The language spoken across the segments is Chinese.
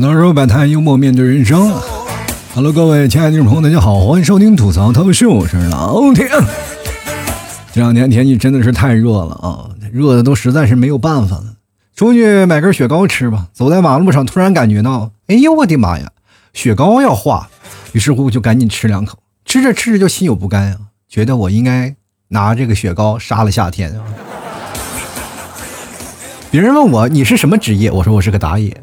很多时候摆摊幽默面对人生。Hello，各位亲爱的听众朋友，大家好，欢迎收听吐槽脱口秀，我是老铁。这两天天气真的是太热了啊，热的都实在是没有办法了。出去买根雪糕吃吧。走在马路上，突然感觉到，哎呦我的妈呀，雪糕要化，于是乎就赶紧吃两口。吃着吃着就心有不甘啊，觉得我应该拿这个雪糕杀了夏天啊。别人问我你是什么职业，我说我是个打野。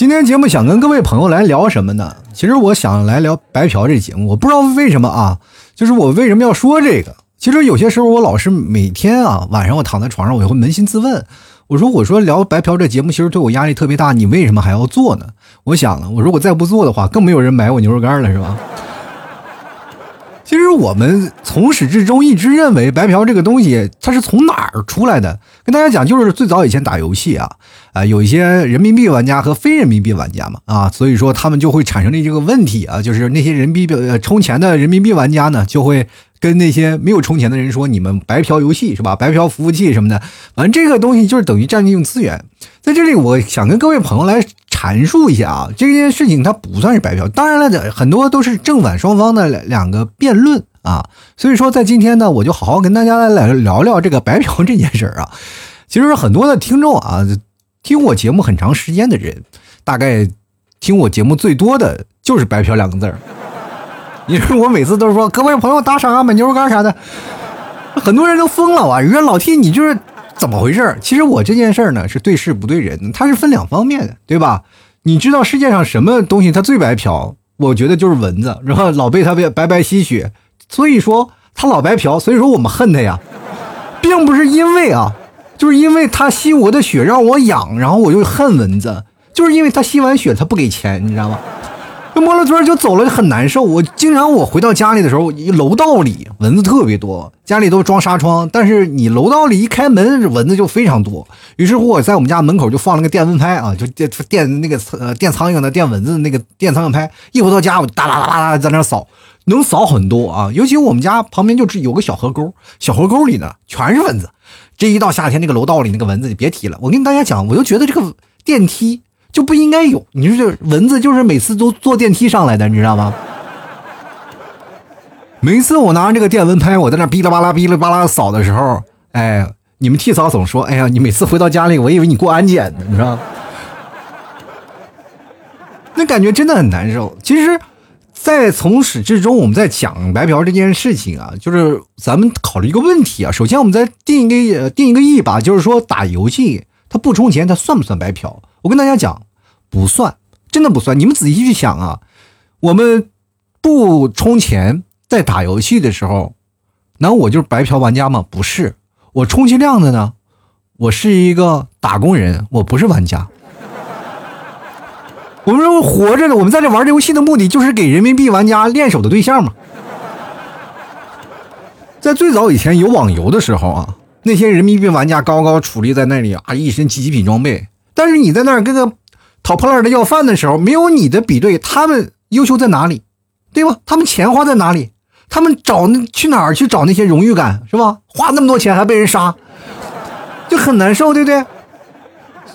今天节目想跟各位朋友来聊什么呢？其实我想来聊白嫖这节目，我不知道为什么啊，就是我为什么要说这个？其实有些时候我老是每天啊晚上我躺在床上，我也会扪心自问，我说我说聊白嫖这节目其实对我压力特别大，你为什么还要做呢？我想了，我如果再不做的话，更没有人买我牛肉干了，是吧？其实我们从始至终一直认为白嫖这个东西它是从哪儿出来的？跟大家讲，就是最早以前打游戏啊，啊，有一些人民币玩家和非人民币玩家嘛，啊，所以说他们就会产生的这个问题啊，就是那些人民币呃充钱的人民币玩家呢，就会跟那些没有充钱的人说，你们白嫖游戏是吧？白嫖服务器什么的，反正这个东西就是等于占用资源。在这里，我想跟各位朋友来。阐述一下啊，这件事情它不算是白嫖，当然了，很多都是正反双方的两个辩论啊。所以说，在今天呢，我就好好跟大家来聊聊这个白嫖这件事儿啊。其实很多的听众啊，听我节目很长时间的人，大概听我节目最多的就是“白嫖”两个字儿。因为我每次都是说各位朋友打赏啊，买牛肉干啥的，很多人都疯了啊！你说老 T 你就是。怎么回事？其实我这件事儿呢是对事不对人，它是分两方面的，对吧？你知道世界上什么东西它最白嫖？我觉得就是蚊子，然后老被它白白吸血，所以说它老白嫖，所以说我们恨它呀，并不是因为啊，就是因为它吸我的血让我痒，然后我就恨蚊子，就是因为它吸完血它不给钱，你知道吗？摸了砖就走了，就很难受。我经常我回到家里的时候，楼道里蚊子特别多，家里都装纱窗，但是你楼道里一开门，蚊子就非常多。于是乎，我在我们家门口就放了个电蚊拍啊，就电电那个呃电苍蝇的、电蚊子的那个电苍蝇拍。一回到家，我哒啦哒啦啦在那扫，能扫很多啊。尤其我们家旁边就是有个小河沟，小河沟里呢全是蚊子。这一到夏天，那个楼道里那个蚊子你别提了。我跟大家讲，我就觉得这个电梯。就不应该有，你说这蚊子就是每次都坐电梯上来的，你知道吗？每次我拿着这个电蚊拍，我在那哔哩吧啦、哔哩吧啦扫的时候，哎，你们替嫂总说，哎呀，你每次回到家里，我以为你过安检呢，你知道吗？那感觉真的很难受。其实，在从始至终，我们在讲白嫖这件事情啊，就是咱们考虑一个问题啊。首先，我们再定一个定一个义吧，就是说打游戏，它不充钱，它算不算白嫖？我跟大家讲，不算，真的不算。你们仔细去想啊，我们不充钱在打游戏的时候，那我就是白嫖玩家吗？不是，我充其量的呢，我是一个打工人，我不是玩家。我们活着的，我们在这玩这游戏的目的就是给人民币玩家练手的对象嘛。在最早以前有网游的时候啊，那些人民币玩家高高矗立在那里啊，一身极品装备。但是你在那儿跟个讨破烂的要饭的时候，没有你的比对，他们优秀在哪里，对吧？他们钱花在哪里？他们找那去哪儿去找那些荣誉感，是吧？花那么多钱还被人杀，就很难受，对不对？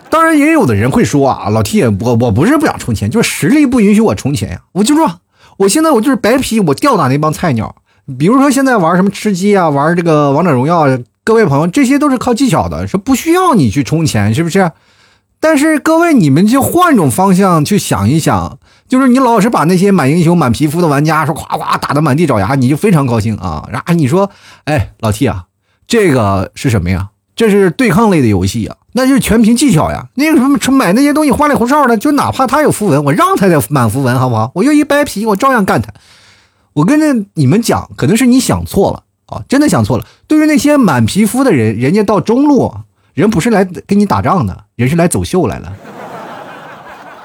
当然，也有的人会说啊，老 T，我我不是不想充钱，就是实力不允许我充钱呀。我就说，我现在我就是白皮，我吊打那帮菜鸟。比如说现在玩什么吃鸡啊，玩这个王者荣耀，各位朋友，这些都是靠技巧的，是不需要你去充钱，是不是？但是各位，你们就换种方向去想一想，就是你老是把那些满英雄、满皮肤的玩家说夸夸打得满地找牙，你就非常高兴啊。然后你说，哎，老 T 啊，这个是什么呀？这是对抗类的游戏啊，那就是全凭技巧呀。那个什么买那些东西花里胡哨的，就哪怕他有符文，我让他的满符文好不好？我又一掰皮，我照样干他。我跟着你们讲，可能是你想错了啊，真的想错了。对于那些满皮肤的人，人家到中路。人不是来跟你打仗的，人是来走秀来了，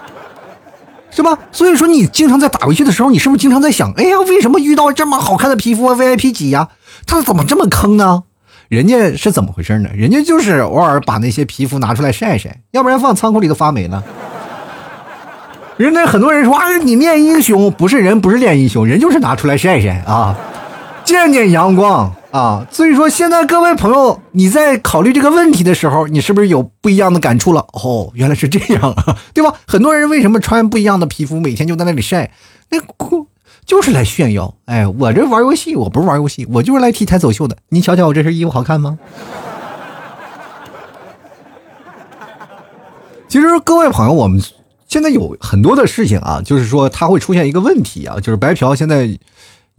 是吧？所以说你经常在打游戏的时候，你是不是经常在想，哎呀，为什么遇到这么好看的皮肤 VIP 级呀？他怎么这么坑呢？人家是怎么回事呢？人家就是偶尔把那些皮肤拿出来晒晒，要不然放仓库里都发霉了。人家很多人说啊，你练英雄不是人，不是练英雄，人就是拿出来晒晒啊，见见阳光。啊。所以说，现在各位朋友，你在考虑这个问题的时候，你是不是有不一样的感触了？哦，原来是这样啊，对吧？很多人为什么穿不一样的皮肤，每天就在那里晒？那就是来炫耀。哎，我这玩游戏，我不是玩游戏，我就是来 T 台走秀的。你瞧瞧我这身衣服好看吗？其实各位朋友，我们现在有很多的事情啊，就是说它会出现一个问题啊，就是白嫖现在。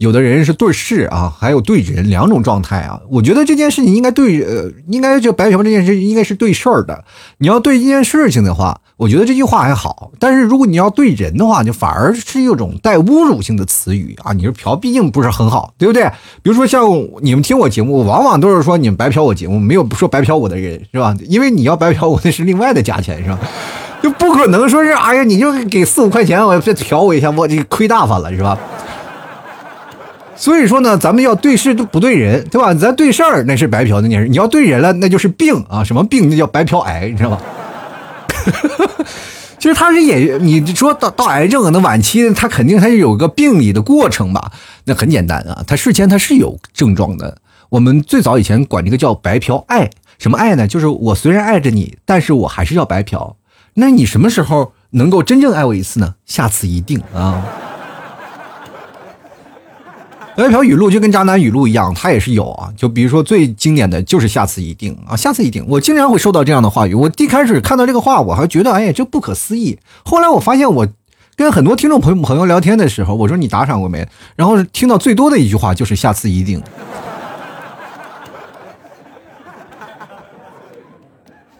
有的人是对事啊，还有对人两种状态啊。我觉得这件事情应该对呃，应该就白嫖这件事应该是对事儿的。你要对一件事情的话，我觉得这句话还好。但是如果你要对人的话，就反而是一种带侮辱性的词语啊。你说嫖毕竟不是很好，对不对？比如说像你们听我节目，往往都是说你们白嫖我节目，没有说白嫖我的人，是吧？因为你要白嫖我，那是另外的价钱，是吧？就不可能说是哎呀，你就给四五块钱，我再嫖我一下，我这亏大发了，是吧？所以说呢，咱们要对事都不对人，对吧？咱对事儿那是白嫖那件事，你要对人了，那就是病啊！什么病？那叫白嫖癌，你知道吧？其实他是也，你说到到癌症可能晚期，他肯定他是有个病理的过程吧？那很简单啊，他事前他是有症状的。我们最早以前管这个叫白嫖爱，什么爱呢？就是我虽然爱着你，但是我还是要白嫖。那你什么时候能够真正爱我一次呢？下次一定啊！白嫖语录就跟渣男语录一样，他也是有啊。就比如说最经典的就是“下次一定”啊，“下次一定”。我经常会收到这样的话语。我一开始看到这个话，我还觉得哎呀，这不可思议。后来我发现，我跟很多听众朋友朋友聊天的时候，我说你打赏过没？然后听到最多的一句话就是“下次一定”。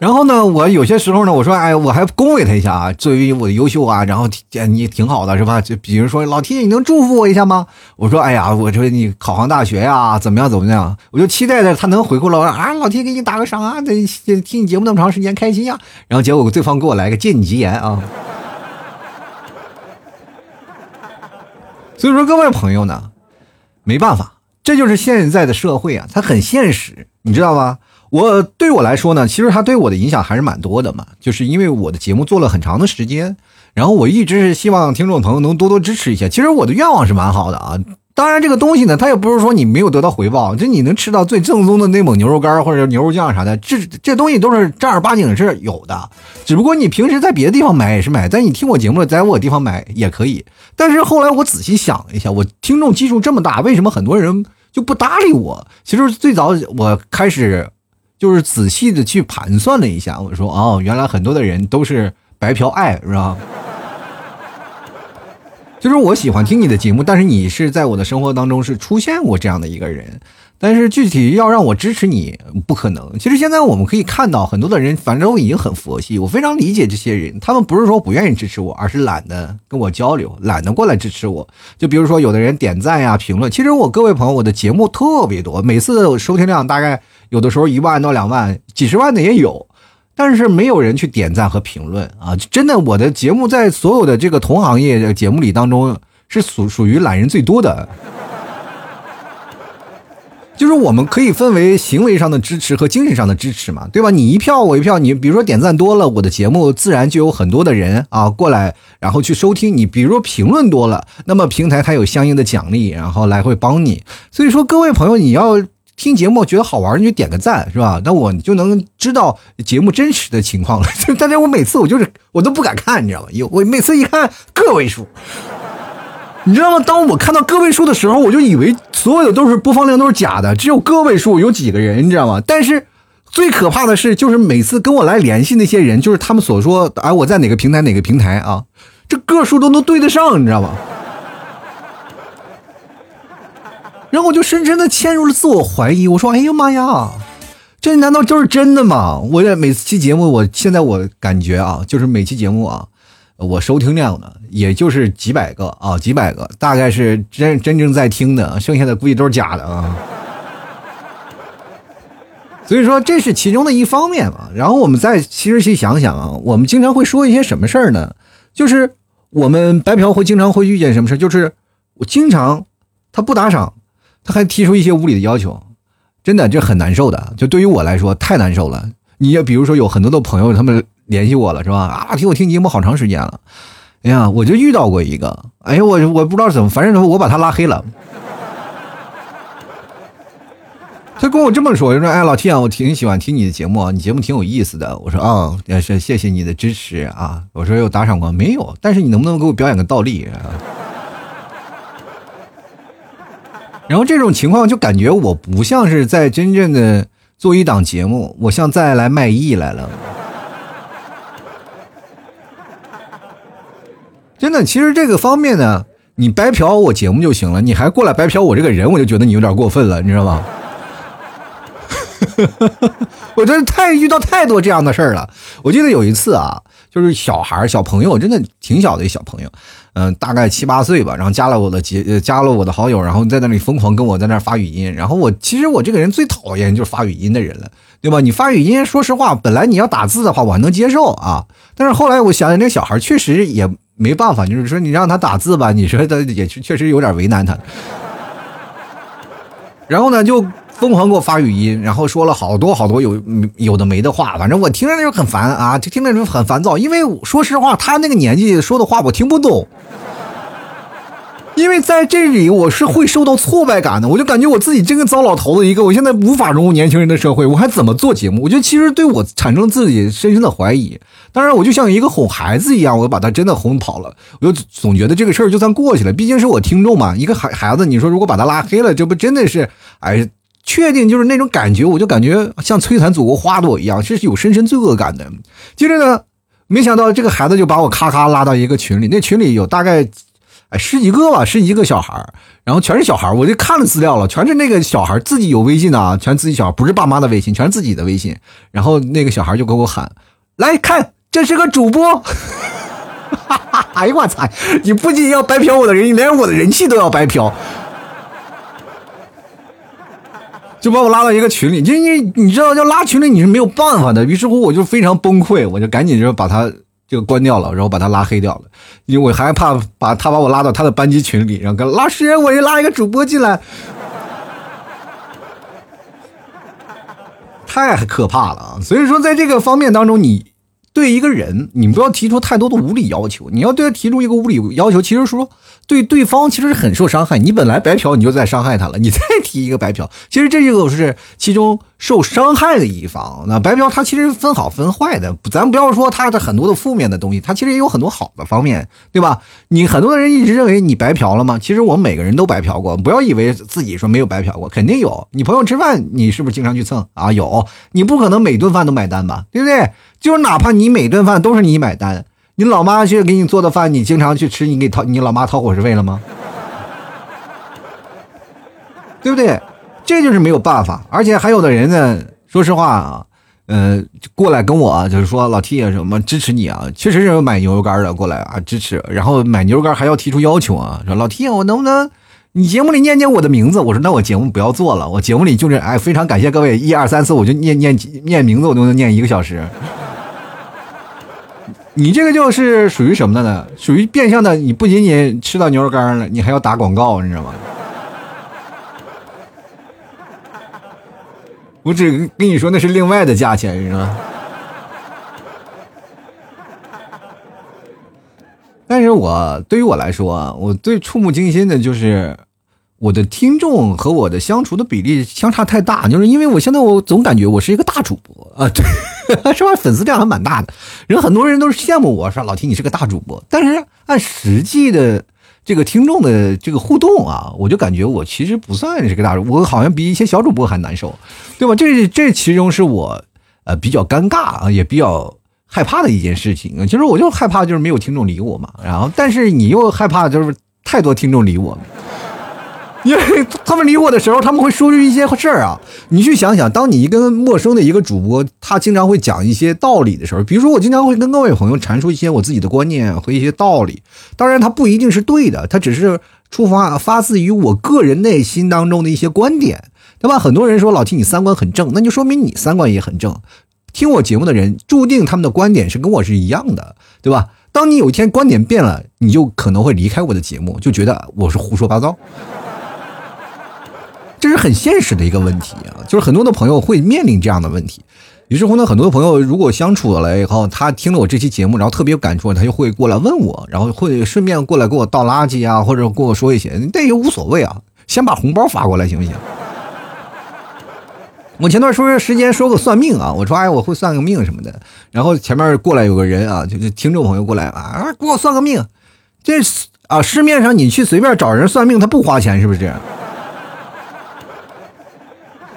然后呢，我有些时候呢，我说，哎，我还恭维他一下啊，作为我的优秀啊，然后你挺好的是吧？就比如说老 T，你能祝福我一下吗？我说，哎呀，我说你考上大学呀，怎么样怎么样？我就期待着他能回复了啊，老天给你打个赏啊，这听你节目那么长时间，开心呀。然后结果对方给我来个借你吉言啊。所以说各位朋友呢，没办法，这就是现在的社会啊，它很现实，你知道吧？我对我来说呢，其实他对我的影响还是蛮多的嘛，就是因为我的节目做了很长的时间，然后我一直是希望听众朋友能多多支持一下。其实我的愿望是蛮好的啊，当然这个东西呢，它也不是说你没有得到回报，就你能吃到最正宗的内蒙牛肉干或者牛肉酱啥的，这这东西都是正儿八经是有的。只不过你平时在别的地方买也是买，但你听我节目在我地方买也可以。但是后来我仔细想了一下，我听众基数这么大，为什么很多人就不搭理我？其实最早我开始。就是仔细的去盘算了一下，我说哦，原来很多的人都是白嫖爱，是吧？就是我喜欢听你的节目，但是你是在我的生活当中是出现过这样的一个人。但是具体要让我支持你，不可能。其实现在我们可以看到很多的人，反正我已经很佛系，我非常理解这些人。他们不是说不愿意支持我，而是懒得跟我交流，懒得过来支持我。就比如说有的人点赞呀、评论，其实我各位朋友，我的节目特别多，每次收听量大概有的时候一万到两万、几十万的也有，但是没有人去点赞和评论啊！真的，我的节目在所有的这个同行业的节目里当中是属属于懒人最多的。就是我们可以分为行为上的支持和精神上的支持嘛，对吧？你一票我一票，你比如说点赞多了，我的节目自然就有很多的人啊过来，然后去收听你。比如说评论多了，那么平台它有相应的奖励，然后来会帮你。所以说各位朋友，你要听节目觉得好玩，你就点个赞，是吧？那我就能知道节目真实的情况了。但是我每次我就是我都不敢看，你知道吗？有我每次一看个位数。你知道吗？当我看到个位数的时候，我就以为所有的都是播放量都是假的，只有个位数有几个人，你知道吗？但是最可怕的是，就是每次跟我来联系那些人，就是他们所说，哎，我在哪个平台哪个平台啊，这个数都能对得上，你知道吗？然后我就深深的陷入了自我怀疑，我说，哎呀妈呀，这难道就是真的吗？我也每期节目，我现在我感觉啊，就是每期节目啊。我收听量呢，也就是几百个啊，几百个，大概是真真正在听的，剩下的估计都是假的啊。所以说这是其中的一方面嘛。然后我们再其实去想想啊，我们经常会说一些什么事儿呢？就是我们白嫖会经常会遇见什么事就是我经常他不打赏，他还提出一些无理的要求，真的这很难受的。就对于我来说太难受了。你也比如说有很多的朋友他们。联系我了是吧？啊，听我听节目好长时间了。哎呀，我就遇到过一个。哎呀，我我不知道怎么，反正我把他拉黑了。他跟我这么说，就说：“哎，老 T 啊，我挺喜欢听你的节目，你节目挺有意思的。”我说：“啊，也是谢谢你的支持啊。”我说：“有打赏过没有？但是你能不能给我表演个倒立？”然后这种情况就感觉我不像是在真正的做一档节目，我像再来卖艺来了。真的，其实这个方面呢，你白嫖我节目就行了，你还过来白嫖我这个人，我就觉得你有点过分了，你知道吗？我真的太遇到太多这样的事儿了。我记得有一次啊，就是小孩小朋友，真的挺小的一小朋友，嗯，大概七八岁吧，然后加了我的，加了我的好友，然后在那里疯狂跟我在那发语音。然后我其实我这个人最讨厌就是发语音的人了，对吧？你发语音，说实话，本来你要打字的话，我还能接受啊。但是后来我想想，那小孩确实也。没办法，就是说你让他打字吧，你说他也确实有点为难他。然后呢，就疯狂给我发语音，然后说了好多好多有有的没的话，反正我听着就很烦啊，就听着就很烦躁。因为说实话，他那个年纪说的话我听不懂。因为在这里我是会受到挫败感的，我就感觉我自己真个糟老头子一个，我现在无法融入年轻人的社会，我还怎么做节目？我觉得其实对我产生自己深深的怀疑。当然，我就像一个哄孩子一样，我把他真的哄跑了，我就总觉得这个事儿就算过去了。毕竟是我听众嘛，一个孩孩子，你说如果把他拉黑了，这不真的是哎，确定就是那种感觉，我就感觉像摧残祖国花朵一样，是有深深罪恶感的。接着呢，没想到这个孩子就把我咔咔拉到一个群里，那群里有大概。十几个吧，十几个小孩然后全是小孩我就看了资料了，全是那个小孩自己有微信的啊，全自己小孩，不是爸妈的微信，全是自己的微信。然后那个小孩就给我喊：“来看，这是个主播。”哎呀我操！你不仅要白嫖我的人，你连我的人气都要白嫖，就把我拉到一个群里。就你你知道，要拉群里你是没有办法的。于是乎，我就非常崩溃，我就赶紧就把他。就关掉了，然后把他拉黑掉了，因为我害怕把他把我拉到他的班级群里，然后跟老师，我又拉一个主播进来，太可怕了啊！所以说，在这个方面当中，你。对一个人，你不要提出太多的无理要求。你要对他提出一个无理要求，其实说对对方其实是很受伤害。你本来白嫖，你就在伤害他了。你再提一个白嫖，其实这就是其中受伤害的一方。那白嫖它其实分好分坏的，咱不要说它的很多的负面的东西，它其实也有很多好的方面，对吧？你很多人一直认为你白嫖了吗？其实我们每个人都白嫖过，不要以为自己说没有白嫖过，肯定有。你朋友吃饭，你是不是经常去蹭啊？有，你不可能每顿饭都买单吧？对不对？就是哪怕你每顿饭都是你买单，你老妈去给你做的饭，你经常去吃，你给掏，你老妈掏伙食费了吗？对不对？这就是没有办法。而且还有的人呢，说实话啊，呃，过来跟我就是说老 T 啊什么支持你啊，确实是有买牛肉干的过来啊支持，然后买牛肉干还要提出要求啊，说老 T 我能不能你节目里念念我的名字？我说那我节目不要做了，我节目里就是哎非常感谢各位一二三四，我就念念念名字我都能念一个小时。你这个就是属于什么的呢？属于变相的，你不仅仅吃到牛肉干了，你还要打广告，你知道吗？我只跟你说，那是另外的价钱，是吧？但是我对于我来说，我最触目惊心的就是。我的听众和我的相处的比例相差太大，就是因为我现在我总感觉我是一个大主播啊，对，是吧？粉丝量还蛮大的，人很多人都是羡慕我说老提你是个大主播，但是按实际的这个听众的这个互动啊，我就感觉我其实不算是个大主播，我好像比一些小主播还难受，对吧？这这其中是我呃比较尴尬啊，也比较害怕的一件事情。其实我就害怕就是没有听众理我嘛，然后但是你又害怕就是太多听众理我。因为他们理我的时候，他们会说出一些事儿啊。你去想想，当你一个陌生的一个主播，他经常会讲一些道理的时候，比如说我经常会跟各位朋友阐述一些我自己的观念和一些道理。当然，他不一定是对的，他只是出发发自于我个人内心当中的一些观点，对吧？很多人说老听你三观很正，那就说明你三观也很正。听我节目的人，注定他们的观点是跟我是一样的，对吧？当你有一天观点变了，你就可能会离开我的节目，就觉得我是胡说八道。这是很现实的一个问题啊，就是很多的朋友会面临这样的问题。于是乎呢，很多朋友如果相处了以后，他听了我这期节目，然后特别有感触，他就会过来问我，然后会顺便过来给我倒垃圾啊，或者跟我说一些，那也无所谓啊，先把红包发过来行不行？我前段说时间说个算命啊，我说哎我会算个命什么的，然后前面过来有个人啊，就是听众朋友过来啊，给我算个命，这啊市面上你去随便找人算命，他不花钱是不是这样？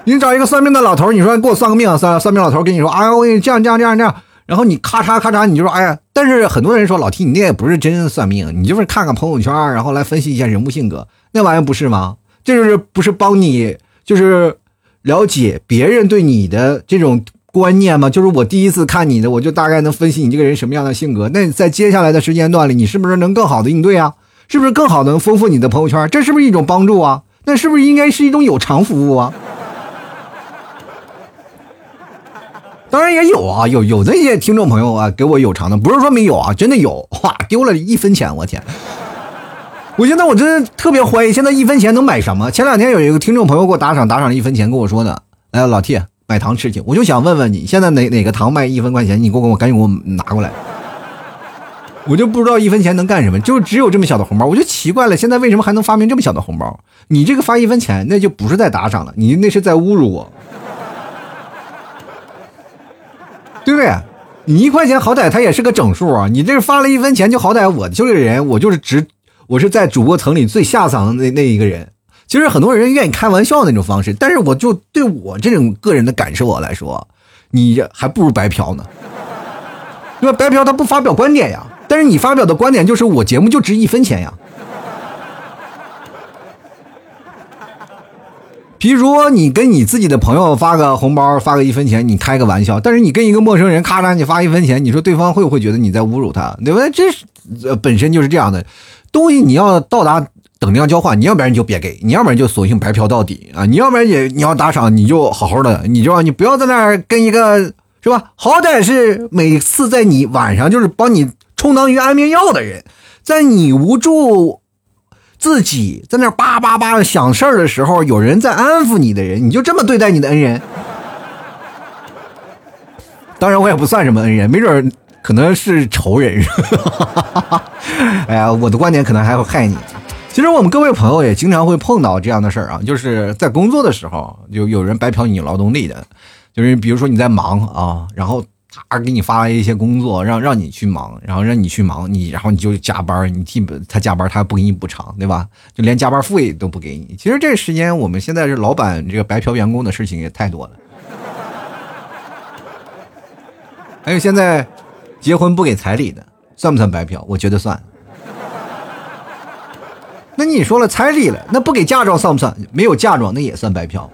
你找一个算命的老头，你说给我算个命，算算命老头跟你说，哎，我给你这样这样这样这样，然后你咔嚓咔嚓，你就说，哎呀，但是很多人说老提你那也不是真算命，你就是看看朋友圈，然后来分析一下人物性格，那玩意不是吗？这就是不是帮你就是了解别人对你的这种观念吗？就是我第一次看你的，我就大概能分析你这个人什么样的性格，那在接下来的时间段里，你是不是能更好的应对啊？是不是更好的丰富你的朋友圈？这是不是一种帮助啊？那是不是应该是一种有偿服务啊？当然也有啊，有有那些听众朋友啊，给我有偿的，不是说没有啊，真的有，哇，丢了一分钱，我天！我现在我真的特别怀疑，现在一分钱能买什么？前两天有一个听众朋友给我打赏，打赏了一分钱，跟我说呢，哎，老 T 买糖吃去，我就想问问你，现在哪哪个糖卖一分块钱？你给我给我赶紧给我拿过来。我就不知道一分钱能干什么，就只有这么小的红包，我就奇怪了，现在为什么还能发明这么小的红包？你这个发一分钱，那就不是在打赏了，你那是在侮辱我。对不对？你一块钱好歹它也是个整数啊！你这发了一分钱，就好歹我这个人，我就是值，我是在主播层里最下层的那那一个人。其实很多人愿意开玩笑那种方式，但是我就对我这种个人的感受来说，你还不如白嫖呢。对吧？白嫖他不发表观点呀，但是你发表的观点就是我节目就值一分钱呀。比如说，你跟你自己的朋友发个红包，发个一分钱，你开个玩笑；但是你跟一个陌生人，咔嚓，你发一分钱，你说对方会不会觉得你在侮辱他？对不对？这是呃，本身就是这样的东西，你要到达等量交换，你要不然你就别给，你要不然就索性白嫖到底啊！你要不然也你要打赏，你就好好的，你就你不要在那儿跟一个是吧？好歹是每次在你晚上就是帮你充当于安眠药的人，在你无助。自己在那叭叭叭的想事儿的时候，有人在安抚你的人，你就这么对待你的恩人？当然，我也不算什么恩人，没准可能是仇人。哎呀，我的观点可能还会害你。其实我们各位朋友也经常会碰到这样的事儿啊，就是在工作的时候，有有人白嫖你劳动力的，就是比如说你在忙啊，然后。他给你发了一些工作，让让你去忙，然后让你去忙，你然后你就加班，你替他加班，他不给你补偿，对吧？就连加班费都不给你。其实这时间，我们现在是老板这个白嫖员工的事情也太多了。还有现在结婚不给彩礼的，算不算白嫖？我觉得算。那你说了彩礼了，那不给嫁妆算不算？没有嫁妆那也算白嫖。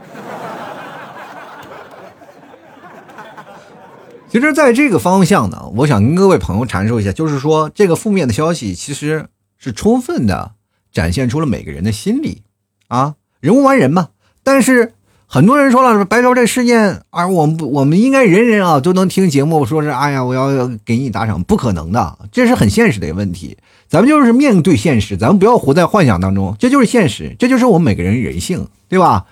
其实，在这个方向呢，我想跟各位朋友阐述一下，就是说，这个负面的消息其实是充分的展现出了每个人的心理啊，人无完人嘛。但是很多人说了，白嫖这事件，而我们，我们应该人人啊都能听节目，说是哎呀，我要给你打赏，不可能的，这是很现实的一个问题。咱们就是面对现实，咱们不要活在幻想当中，这就是现实，这就是我们每个人人性，对吧？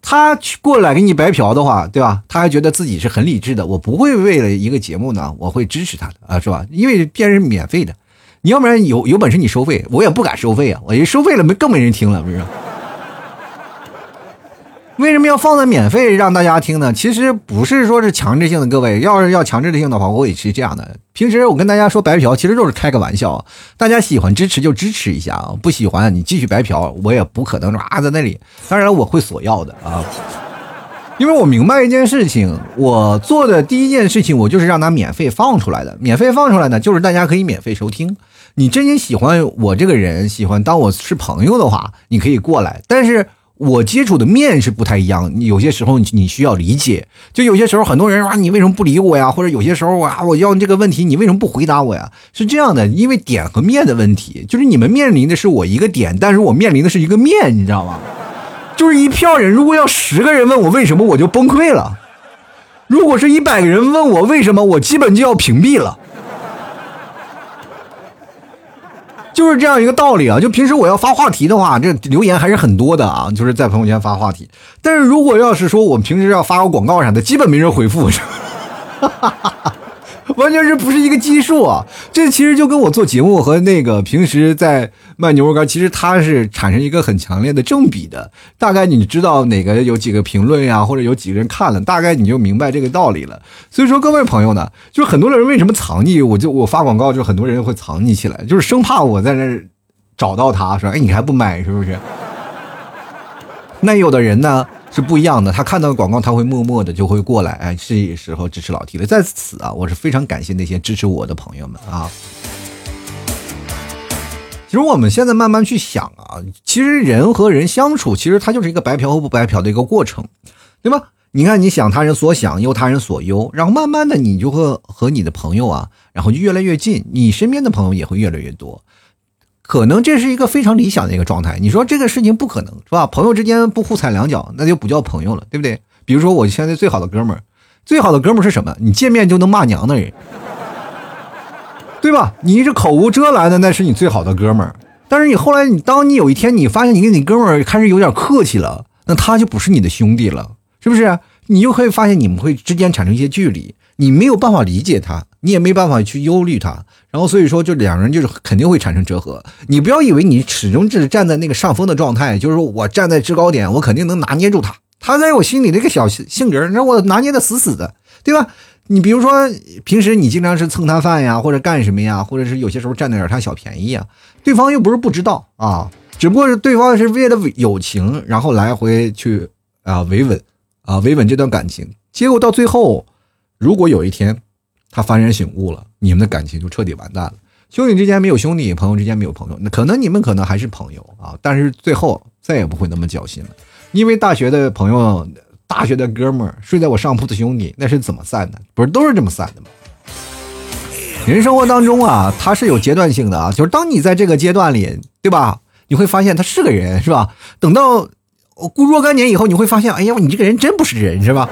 他去过来给你白嫖的话，对吧？他还觉得自己是很理智的。我不会为了一个节目呢，我会支持他的啊，是吧？因为别人免费的，你要不然有有本事你收费，我也不敢收费啊。我一收费了，没更没人听了，不是？为什么要放在免费让大家听呢？其实不是说是强制性的，各位，要是要强制性的话，我也是这样的。平时我跟大家说白嫖，其实就是开个玩笑。大家喜欢支持就支持一下啊，不喜欢你继续白嫖，我也不可能啊在那里。当然我会索要的啊，因为我明白一件事情，我做的第一件事情，我就是让它免费放出来的。免费放出来呢，就是大家可以免费收听。你真心喜欢我这个人，喜欢当我是朋友的话，你可以过来。但是。我接触的面是不太一样，有些时候你你需要理解。就有些时候很多人说你为什么不理我呀？或者有些时候啊，我要这个问题，你为什么不回答我呀？是这样的，因为点和面的问题，就是你们面临的是我一个点，但是我面临的是一个面，你知道吗？就是一票人，如果要十个人问我为什么，我就崩溃了；如果是一百个人问我为什么，我基本就要屏蔽了。就是这样一个道理啊！就平时我要发话题的话，这留言还是很多的啊，就是在朋友圈发话题。但是如果要是说我们平时要发个广告啥的，基本没人回复。哈哈哈完全是不是一个基数啊？这其实就跟我做节目和那个平时在卖牛肉干，其实它是产生一个很强烈的正比的。大概你知道哪个有几个评论呀，或者有几个人看了，大概你就明白这个道理了。所以说，各位朋友呢，就是很多人为什么藏匿？我就我发广告，就很多人会藏匿起来，就是生怕我在那儿找到他说，哎，你还不买是不是？那有的人呢？是不一样的，他看到广告，他会默默的就会过来，哎，是时候支持老 T 了。在此啊，我是非常感谢那些支持我的朋友们啊。其实我们现在慢慢去想啊，其实人和人相处，其实它就是一个白嫖和不白嫖的一个过程，对吧？你看，你想他人所想，忧他人所忧，然后慢慢的，你就会和你的朋友啊，然后就越来越近，你身边的朋友也会越来越多。可能这是一个非常理想的一个状态。你说这个事情不可能是吧？朋友之间不互踩两脚，那就不叫朋友了，对不对？比如说我现在最好的哥们儿，最好的哥们儿是什么？你见面就能骂娘的人，对吧？你是口无遮拦的，那是你最好的哥们儿。但是你后来，你当你有一天你发现你跟你哥们儿开始有点客气了，那他就不是你的兄弟了，是不是？你就会发现你们会之间产生一些距离，你没有办法理解他，你也没办法去忧虑他。然后所以说，就两人就是肯定会产生折合。你不要以为你始终是站在那个上风的状态，就是说我站在制高点，我肯定能拿捏住他。他在我心里那个小性格，让我拿捏的死死的，对吧？你比如说平时你经常是蹭他饭呀，或者干什么呀，或者是有些时候占点他小便宜啊，对方又不是不知道啊，只不过是对方是为了友情，然后来回去啊维稳啊维稳这段感情。结果到最后，如果有一天。他幡然醒悟了，你们的感情就彻底完蛋了。兄弟之间没有兄弟，朋友之间没有朋友，那可能你们可能还是朋友啊，但是最后再也不会那么交心了。因为大学的朋友、大学的哥们儿、睡在我上铺的兄弟，那是怎么散的？不是都是这么散的吗？人生活当中啊，它是有阶段性的啊，就是当你在这个阶段里，对吧？你会发现他是个人，是吧？等到过若干年以后，你会发现，哎呀，你这个人真不是人，是吧？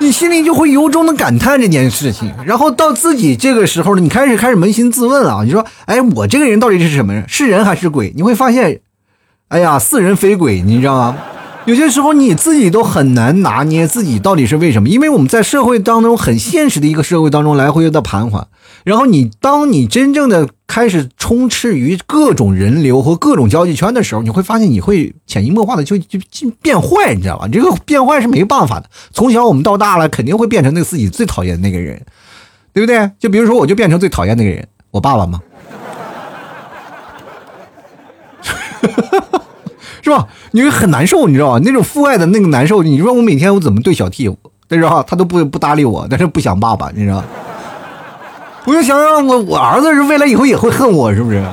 你心里就会由衷的感叹这件事情，然后到自己这个时候呢，你开始开始扪心自问啊。你说，哎，我这个人到底是什么人？是人还是鬼？你会发现，哎呀，似人非鬼，你知道吗？有些时候你自己都很难拿捏自己到底是为什么，因为我们在社会当中很现实的一个社会当中来回的盘桓。然后你当你真正的开始充斥于各种人流和各种交际圈的时候，你会发现你会潜移默化的就就变坏，你知道吧？这个变坏是没办法的。从小我们到大了，肯定会变成那个自己最讨厌的那个人，对不对？就比如说，我就变成最讨厌那个人，我爸爸吗？是吧？你会很难受，你知道吧？那种父爱的那个难受。你说我每天我怎么对小 T，但是哈，他都不不搭理我，但是不想爸爸，你知道。我就想让我我儿子是未来以后也会恨我，是不是？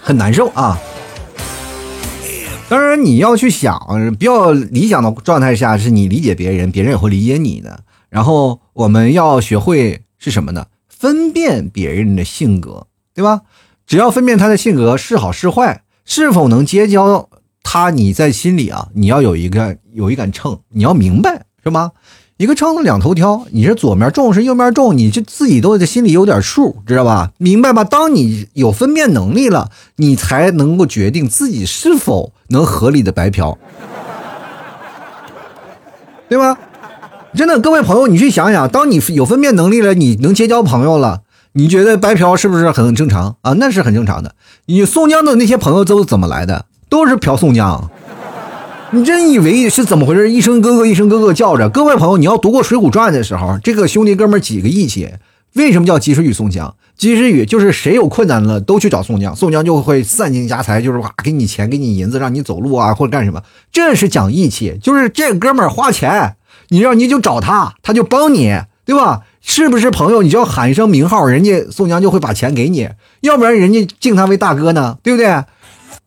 很难受啊！当然你要去想，比较理想的状态下是你理解别人，别人也会理解你的。然后我们要学会是什么呢？分辨别人的性格，对吧？只要分辨他的性格是好是坏，是否能结交他，你在心里啊，你要有一个有一杆秤，你要明白，是吗？一个秤子两头挑，你是左面重是右面重，你就自己都在心里有点数，知道吧？明白吧？当你有分辨能力了，你才能够决定自己是否能合理的白嫖，对吧？真的，各位朋友，你去想想，当你有分辨能力了，你能结交朋友了，你觉得白嫖是不是很正常啊？那是很正常的。你宋江的那些朋友都怎么来的？都是嫖宋江。你真以为是怎么回事？一声哥哥，一声哥哥叫着。各位朋友，你要读过《水浒传》的时候，这个兄弟哥们几个义气？为什么叫及时雨宋江？及时雨就是谁有困难了都去找宋江，宋江就会散尽家财，就是哇给你钱，给你银子，让你走路啊或者干什么。这是讲义气，就是这哥们儿花钱，你让你就找他，他就帮你，对吧？是不是朋友？你就要喊一声名号，人家宋江就会把钱给你，要不然人家敬他为大哥呢，对不对？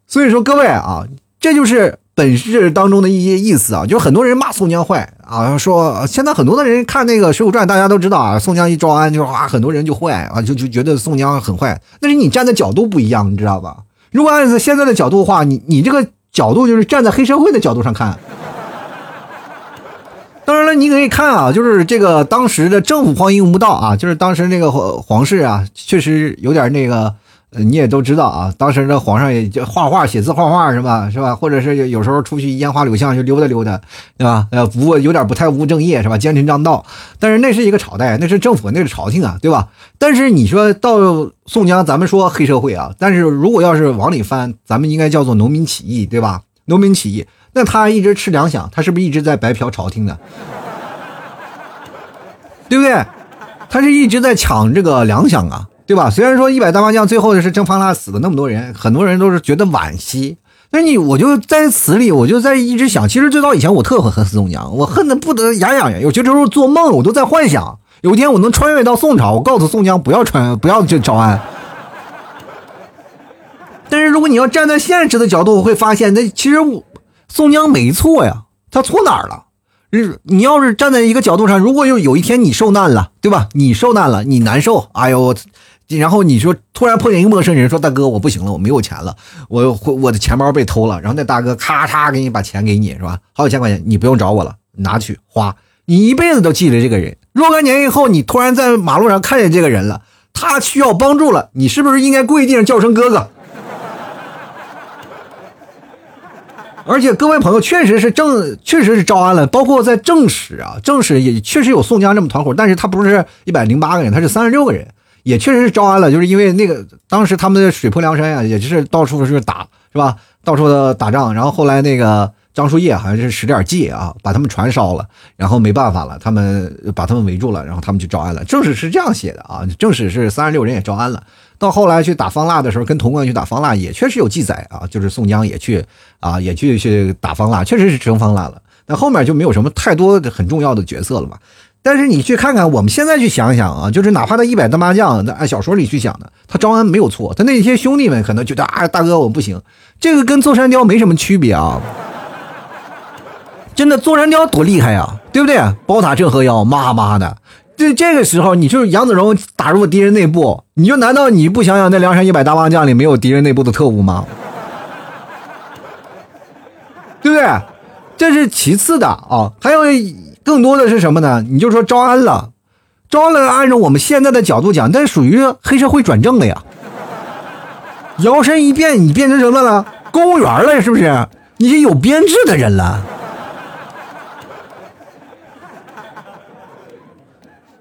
所以说各位啊，这就是。本事当中的一些意思啊，就很多人骂宋江坏啊，说现在很多的人看那个《水浒传》，大家都知道啊，宋江一招安，就啊，很多人就坏啊，就就觉得宋江很坏。但是你站的角度不一样，你知道吧？如果按现在的角度的话，你你这个角度就是站在黑社会的角度上看。当然了，你可以看啊，就是这个当时的政府荒淫无道啊，就是当时那个皇皇室啊，确实有点那个你也都知道啊，当时的皇上也就画画、写字、画画是吧？是吧？或者是有时候出去烟花柳巷去溜达溜达，对吧？呃，不过有点不太务正业是吧？奸臣当道。但是那是一个朝代，那是政府，那是朝廷啊，对吧？但是你说到宋江，咱们说黑社会啊，但是如果要是往里翻，咱们应该叫做农民起义，对吧？农民起义，那他一直吃粮饷，他是不是一直在白嫖朝廷的？对不对？他是一直在抢这个粮饷啊。对吧？虽然说一百大麻将最后是征方腊死了那么多人，很多人都是觉得惋惜。那你我就在此里，我就在一直想，其实最早以前我特恨恨宋江，我恨的不得牙痒痒。有些时候做梦，我都在幻想，有一天我能穿越到宋朝，我告诉宋江不要穿，不要去招安。但是如果你要站在现实的角度，我会发现，那其实我宋江没错呀，他错哪儿了？日你要是站在一个角度上，如果有有一天你受难了，对吧？你受难了，你难受，哎呦。然后你说突然碰见一个陌生人，说大哥我不行了，我没有钱了，我我的钱包被偷了。然后那大哥咔嚓给你把钱给你，是吧？好几千块钱，你不用找我了，拿去花，你一辈子都记着这个人。若干年以后，你突然在马路上看见这个人了，他需要帮助了，你是不是应该跪地上叫声哥哥？而且各位朋友确实是正，确实是招安了，包括在正史啊，正史也确实有宋江这么团伙，但是他不是一百零八个人，他是三十六个人。也确实是招安了，就是因为那个当时他们的水泊梁山啊，也就是到处是打，是吧？到处的打仗，然后后来那个张树叶好像是使点计啊，把他们船烧了，然后没办法了，他们把他们围住了，然后他们就招安了。正史是这样写的啊，正史是三十六人也招安了。到后来去打方腊的时候，跟潼关去打方腊也确实有记载啊，就是宋江也去啊，也去去打方腊，确实是成方腊了。那后面就没有什么太多的很重要的角色了嘛。但是你去看看，我们现在去想想啊，就是哪怕他一百单麻将，那按小说里去讲的，他招安没有错，他那些兄弟们可能觉得啊，大哥我不行，这个跟坐山雕没什么区别啊。真的坐山雕多厉害呀，对不对？宝塔镇河妖，妈妈的，这这个时候你就是杨子荣打入敌人内部，你就难道你不想想那梁山一百大麻将里没有敌人内部的特务吗？对不对？这是其次的啊，还有。更多的是什么呢？你就说招安了，招安了，按照我们现在的角度讲，那属于黑社会转正了呀。摇身一变，你变成什么了？公务员了，是不是？你是有编制的人了。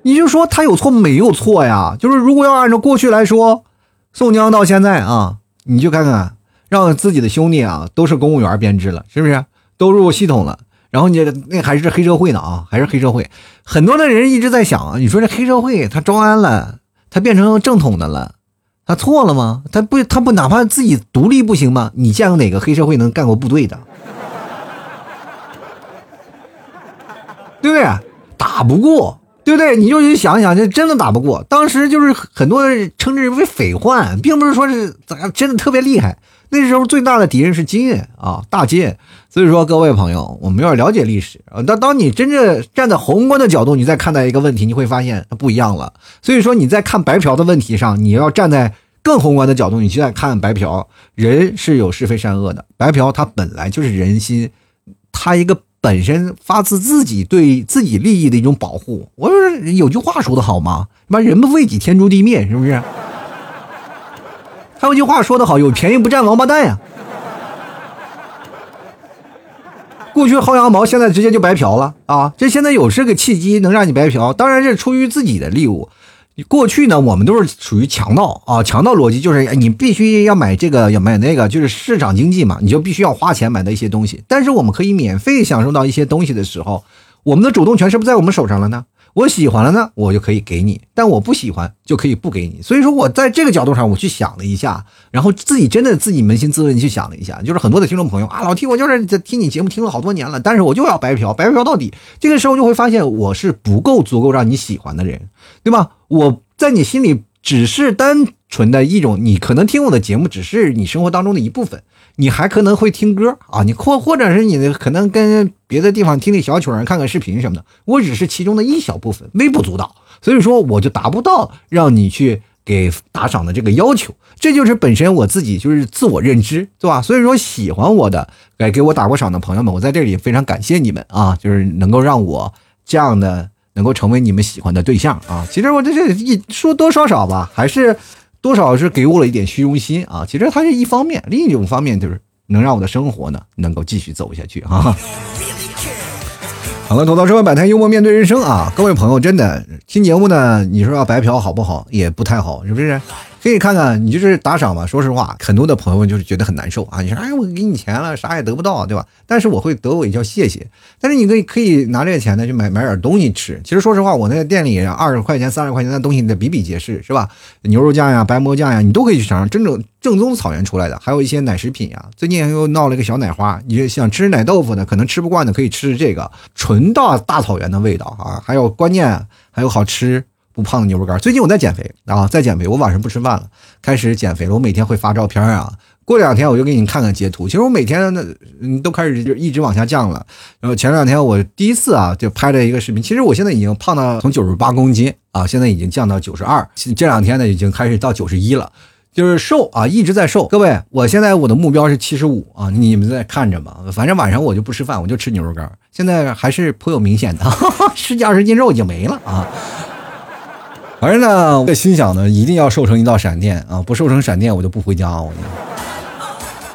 你就说他有错没有错呀？就是如果要按照过去来说，宋江到现在啊，你就看看，让自己的兄弟啊都是公务员编制了，是不是？都入系统了。然后你那还是黑社会呢啊，还是黑社会。很多的人一直在想，你说这黑社会他招安了，他变成正统的了，他错了吗？他不，他不哪怕自己独立不行吗？你见过哪个黑社会能干过部队的？对不对？打不过，对不对？你就去想想，这真的打不过。当时就是很多人称之为匪患，并不是说是咋真的特别厉害。那时候最大的敌人是金啊，大金。所以说，各位朋友，我们要了解历史啊。当当你真正站在宏观的角度，你再看待一个问题，你会发现它不一样了。所以说，你在看白嫖的问题上，你要站在更宏观的角度，你去再看白嫖，人是有是非善恶的。白嫖它本来就是人心，它一个本身发自自己对自己利益的一种保护。我说有句话说的好吗？妈，人不为己，天诛地灭，是不是？还有句话说得好，有便宜不占王八蛋呀。过去薅羊毛，现在直接就白嫖了啊！这现在有这个契机能让你白嫖，当然是出于自己的利益。过去呢，我们都是属于强盗啊，强盗逻辑就是你必须要买这个，要买那个，就是市场经济嘛，你就必须要花钱买的一些东西。但是我们可以免费享受到一些东西的时候，我们的主动权是不是在我们手上了呢？我喜欢了呢，我就可以给你；但我不喜欢，就可以不给你。所以说我在这个角度上，我去想了一下，然后自己真的自己扪心自问去想了一下，就是很多的听众朋友啊，老 T，我就是在听你节目听了好多年了，但是我就要白嫖，白嫖到底。这个时候就会发现我是不够足够让你喜欢的人，对吧？我在你心里只是单纯的一种，你可能听我的节目只是你生活当中的一部分。你还可能会听歌啊，你或或者是你可能跟别的地方听听小曲儿、看看视频什么的，我只是其中的一小部分，微不足道，所以说我就达不到让你去给打赏的这个要求，这就是本身我自己就是自我认知，对吧？所以说喜欢我的，给给我打过赏的朋友们，我在这里非常感谢你们啊，就是能够让我这样的能够成为你们喜欢的对象啊。其实我这是一说多说少吧，还是。多少是给我了一点虚荣心啊。其实它是一方面，另一种方面就是能让我的生活呢能够继续走下去啊。好了，吐槽社会百态，幽默面对人生啊！各位朋友，真的听节目呢，你说要白嫖好不好？也不太好，是不是？可以看看，你就是打赏嘛。说实话，很多的朋友就是觉得很难受啊。你说，哎，我给你钱了，啥也得不到，对吧？但是我会得我一叫谢谢。但是你可以可以拿这个钱呢，去买买点东西吃。其实说实话，我那个店里二十块钱、三十块钱的东西的比比皆是，是吧？牛肉酱呀、白馍酱呀，你都可以去尝尝，真正正宗草原出来的。还有一些奶食品呀，最近又闹了一个小奶花，你就想吃奶豆腐的，可能吃不惯的，可以吃这个纯大大草原的味道啊。还有关键还有好吃。不胖的牛肉干。最近我在减肥啊，在减肥。我晚上不吃饭了，开始减肥了。我每天会发照片啊，过两天我就给你看看截图。其实我每天那都开始就一直往下降了。然后前两天我第一次啊，就拍了一个视频。其实我现在已经胖到从九十八公斤啊，现在已经降到九十二。这两天呢，已经开始到九十一了，就是瘦啊，一直在瘦。各位，我现在我的目标是七十五啊，你们在看着吧。反正晚上我就不吃饭，我就吃牛肉干。现在还是颇有明显的，十几二十斤肉已经没了啊。反正呢，我心想呢，一定要瘦成一道闪电啊！不瘦成闪电，我就不回家。我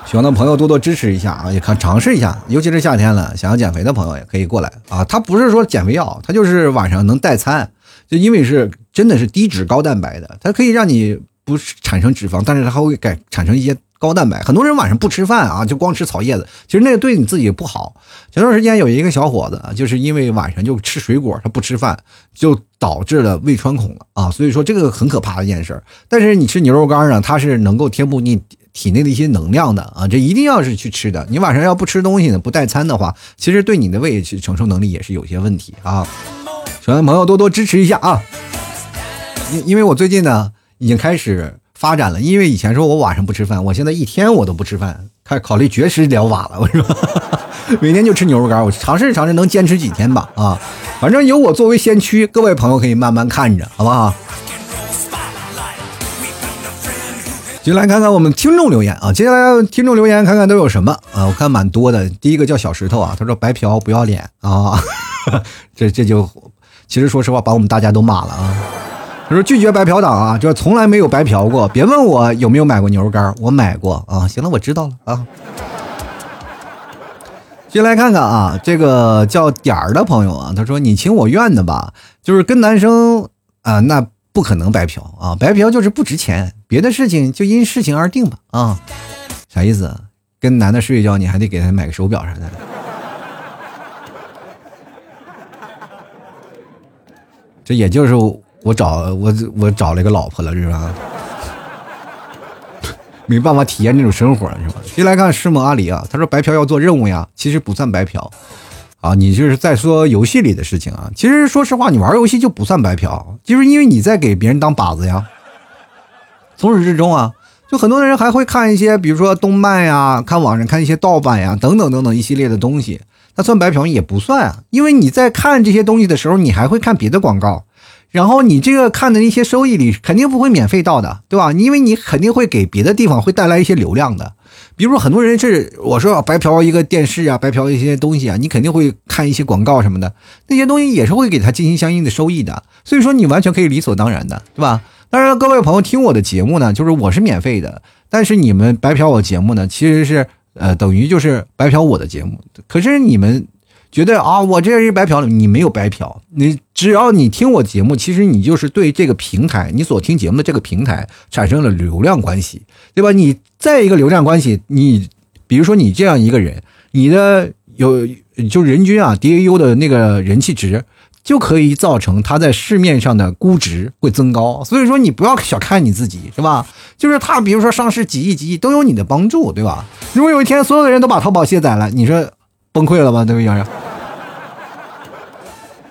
喜欢的朋友多多支持一下啊，也看尝试一下，尤其是夏天了，想要减肥的朋友也可以过来啊。它不是说减肥药，它就是晚上能代餐，就因为是真的是低脂高蛋白的，它可以让你不产生脂肪，但是它会改产生一些。高蛋白，很多人晚上不吃饭啊，就光吃草叶子，其实那个对你自己不好。前段时间有一个小伙子，就是因为晚上就吃水果，他不吃饭，就导致了胃穿孔了啊。所以说这个很可怕的一件事。但是你吃牛肉干呢，它是能够填补你体内的一些能量的啊，这一定要是去吃的。你晚上要不吃东西呢，不代餐的话，其实对你的胃去承受能力也是有些问题啊。喜欢的朋友多多支持一下啊，因因为我最近呢已经开始。发展了，因为以前说我晚上不吃饭，我现在一天我都不吃饭，开始考虑绝食疗法了。我说，每天就吃牛肉干，我尝试尝试能坚持几天吧。啊，反正有我作为先驱，各位朋友可以慢慢看着，好不好？就来看看我们听众留言啊，接下来听众留言看看都有什么啊？我看蛮多的。第一个叫小石头啊，他说白嫖不要脸啊，这这就其实说实话把我们大家都骂了啊。他说拒绝白嫖党啊，就是从来没有白嫖过。别问我有没有买过牛肉干，我买过啊。行了，我知道了啊。进来看看啊，这个叫点儿的朋友啊，他说你情我愿的吧，就是跟男生啊，那不可能白嫖啊，白嫖就是不值钱。别的事情就因事情而定吧啊。啥意思？跟男的睡一觉，你还得给他买个手表啥的？这也就是。我找我我找了一个老婆了是吧？没办法体验这种生活是吧？接来看师母阿里啊，他说白嫖要做任务呀，其实不算白嫖啊。你就是在说游戏里的事情啊。其实说实话，你玩游戏就不算白嫖，就是因为你在给别人当靶子呀。从始至终啊，就很多人还会看一些，比如说动漫呀，看网上看一些盗版呀，等等等等一系列的东西，那算白嫖也不算啊，因为你在看这些东西的时候，你还会看别的广告。然后你这个看的那些收益里肯定不会免费到的，对吧？因为你肯定会给别的地方会带来一些流量的，比如说很多人是我说白嫖一个电视啊，白嫖一些东西啊，你肯定会看一些广告什么的，那些东西也是会给他进行相应的收益的，所以说你完全可以理所当然的，对吧？当然，各位朋友听我的节目呢，就是我是免费的，但是你们白嫖我节目呢，其实是呃等于就是白嫖我的节目，可是你们。觉得啊，我这是白嫖了，你没有白嫖，你只要你听我节目，其实你就是对这个平台，你所听节目的这个平台产生了流量关系，对吧？你再一个流量关系，你比如说你这样一个人，你的有就人均啊，DAU 的那个人气值，就可以造成他在市面上的估值会增高。所以说你不要小看你自己，是吧？就是他，比如说上市几亿几亿都有你的帮助，对吧？如果有一天所有的人都把淘宝卸载了，你说？崩溃了吧，对不对，洋洋？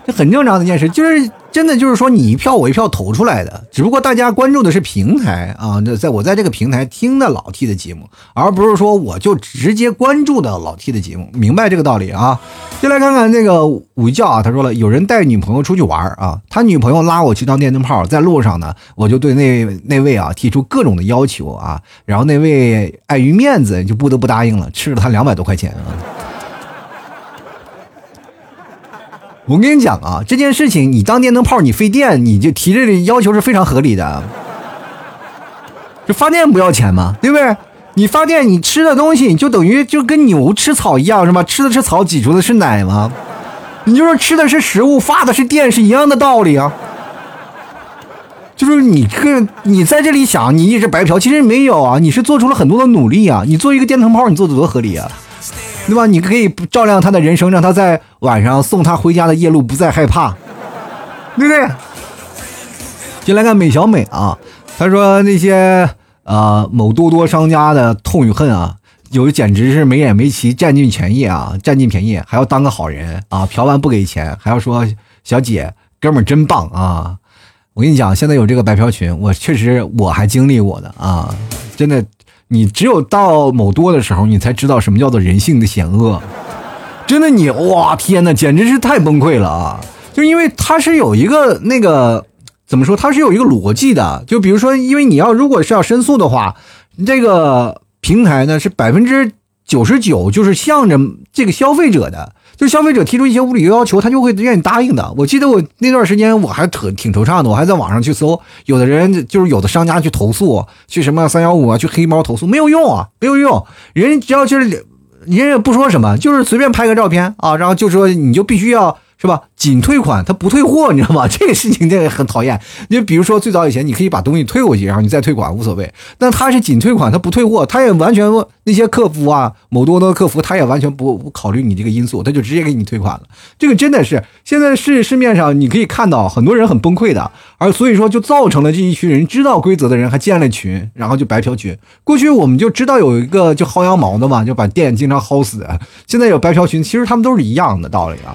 这很正常的一件事，就是真的就是说你一票我一票投出来的，只不过大家关注的是平台啊，那在我在这个平台听的老 T 的节目，而不是说我就直接关注的老 T 的节目，明白这个道理啊？就来看看那个午觉啊，他说了，有人带女朋友出去玩啊，他女朋友拉我去当电灯泡，在路上呢，我就对那那位啊提出各种的要求啊，然后那位碍于面子就不得不答应了，吃了他两百多块钱啊。我跟你讲啊，这件事情你当电灯泡你费电，你就提这个要求是非常合理的。这发电不要钱吗？对不对？你发电，你吃的东西就等于就跟牛吃草一样，是吧？吃的是草，挤出的是奶吗？你就说吃的是食物，发的是电，是一样的道理啊。就是你这，你在这里想你一直白嫖，其实没有啊，你是做出了很多的努力啊。你做一个电灯泡，你做的多合理啊，对吧？你可以照亮他的人生，让他在晚上送他回家的夜路不再害怕，对不对？进来看美小美啊，他说那些啊某多多商家的痛与恨啊，有简直是没眼没齐，占尽便宜啊，占尽便宜还要当个好人啊，嫖完不给钱，还要说小姐哥们真棒啊。我跟你讲，现在有这个白嫖群，我确实我还经历过的啊，真的，你只有到某多的时候，你才知道什么叫做人性的险恶。真的，你哇天呐，简直是太崩溃了啊！就因为它是有一个那个怎么说，它是有一个逻辑的。就比如说，因为你要如果是要申诉的话，这个平台呢是百分之九十九就是向着这个消费者的。就消费者提出一些无理由要求，他就会愿意答应的。我记得我那段时间我还特挺惆怅的，我还在网上去搜，有的人就是有的商家去投诉，去什么三幺五啊，去黑猫投诉，没有用啊，没有用。人只要就是人也不说什么，就是随便拍个照片啊，然后就说你就必须要。是吧？仅退款，他不退货，你知道吗？这个事情这个很讨厌。你比如说最早以前，你可以把东西退过去，然后你再退款，无所谓。但他是仅退款，他不退货，他也完全那些客服啊，某多多客服，他也完全不不考虑你这个因素，他就直接给你退款了。这个真的是现在市市面上你可以看到很多人很崩溃的，而所以说就造成了这一群人知道规则的人还建了群，然后就白嫖群。过去我们就知道有一个就薅羊毛的嘛，就把店经常薅死。现在有白嫖群，其实他们都是一样的道理啊。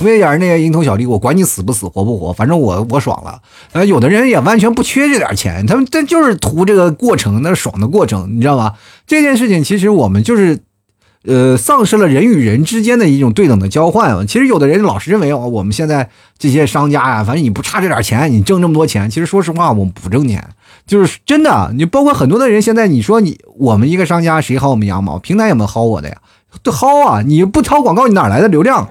为点那个蝇头小利，我管你死不死活不活，反正我我爽了。呃，有的人也完全不缺这点钱，他们这就是图这个过程，那爽的过程，你知道吧？这件事情其实我们就是，呃，丧失了人与人之间的一种对等的交换。其实有的人老是认为哦，我们现在这些商家呀，反正你不差这点钱，你挣这么多钱。其实说实话，我们不挣钱，就是真的。你包括很多的人，现在你说你我们一个商家谁薅我们羊毛？平台有没有薅我的呀？都薅啊！你不掏广告，你哪来的流量？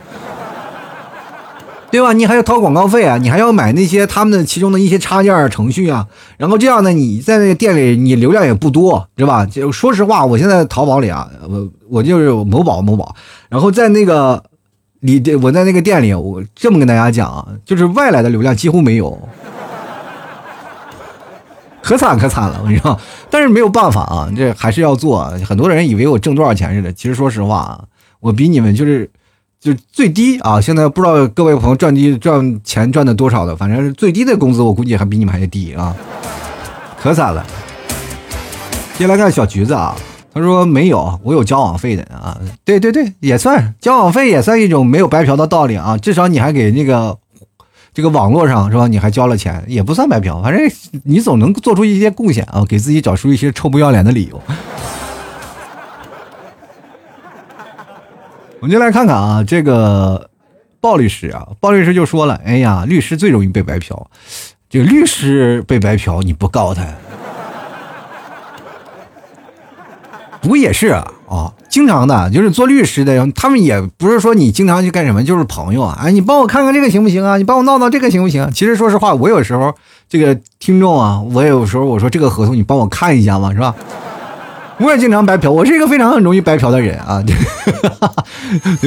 对吧？你还要掏广告费啊，你还要买那些他们的其中的一些插件程序啊，然后这样呢，你在那个店里你流量也不多，是吧？就说实话，我现在淘宝里啊，我我就是某宝某宝，然后在那个里，我在那个店里，我这么跟大家讲啊，就是外来的流量几乎没有，可惨可惨了，我跟你说，但是没有办法啊，这还是要做。很多人以为我挣多少钱似的，其实说实话啊，我比你们就是。就最低啊！现在不知道各位朋友赚低赚钱赚的多少的，反正是最低的工资，我估计还比你们还低啊，可惨了。接来看小橘子啊，他说没有，我有交往费的啊。对对对，也算交往费，也算一种没有白嫖的道理啊。至少你还给那个这个网络上是吧？你还交了钱，也不算白嫖，反正你总能做出一些贡献啊，给自己找出一些臭不要脸的理由。我们就来看看啊，这个鲍律师啊，鲍律师就说了：“哎呀，律师最容易被白嫖，这个律师被白嫖，你不告他，不也是啊？啊，经常的，就是做律师的，他们也不是说你经常去干什么，就是朋友啊。哎，你帮我看看这个行不行啊？你帮我闹闹这个行不行？其实说实话，我有时候这个听众啊，我有时候我说这个合同你帮我看一下嘛，是吧？”我也经常白嫖，我是一个非常容易白嫖的人啊，对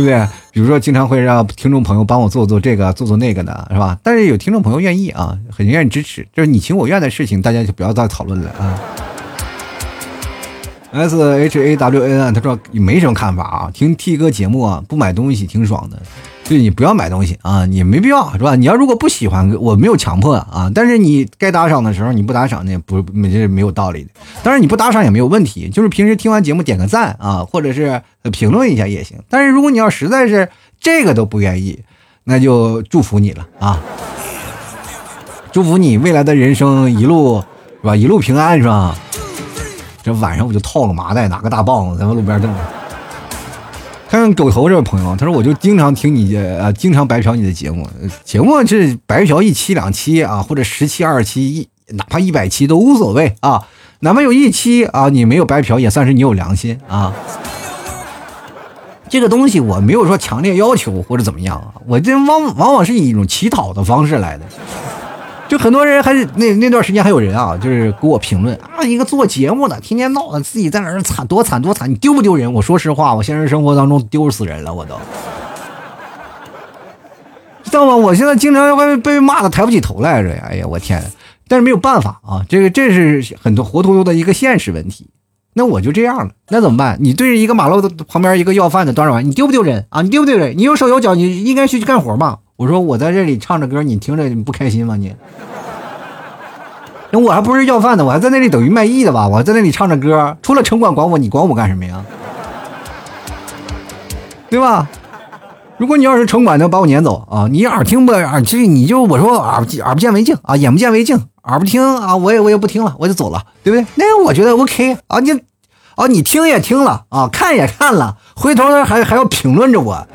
不对？比如说，经常会让听众朋友帮我做做这个，做做那个的，是吧？但是有听众朋友愿意啊，很愿意支持，就是你情我愿的事情，大家就不要再讨论了啊。S H A W N，他说没什么看法啊，听 T 哥节目啊，不买东西挺爽的。对你不要买东西啊，你没必要是吧？你要如果不喜欢，我没有强迫啊。但是你该打赏的时候你不打赏，那不这没有道理的。当然你不打赏也没有问题，就是平时听完节目点个赞啊，或者是评论一下也行。但是如果你要实在是这个都不愿意，那就祝福你了啊！祝福你未来的人生一路是吧？一路平安是吧？晚上我就套个麻袋，拿个大棒子在路边等。看看狗头这位朋友，他说我就经常听你呃，经常白嫖你的节目，节目是白嫖一期两期啊，或者十期二期一，哪怕一百期都无所谓啊，哪怕有一期啊，你没有白嫖也算是你有良心啊。这个东西我没有说强烈要求或者怎么样啊，我这往往往是以一种乞讨的方式来的。就很多人还是那那段时间还有人啊，就是给我评论啊，一个做节目的，天天闹的自己在那儿惨多惨多惨，你丢不丢人？我说实话，我现实生活当中丢死人了，我都。知道吗？我现在经常会被骂的抬不起头来着呀！哎呀，我天！但是没有办法啊，这个这是很多活脱脱的一个现实问题。那我就这样了，那怎么办？你对着一个马路的旁边一个要饭的端着碗，你丢不丢人啊？你丢不丢人？你有手有脚，你应该去干活嘛。我说我在这里唱着歌，你听着你不开心吗？你？那我还不是要饭的，我还在那里等于卖艺的吧？我还在那里唱着歌，除了城管管我，你管我干什么呀？对吧？如果你要是城管能把我撵走啊，你耳听不耳这你就我说耳耳不见为净啊，眼不见为净，耳不听啊，我也我也不听了，我就走了，对不对？那我觉得 OK 啊，你啊你听也听了啊，看也看了，回头还还要评论着我。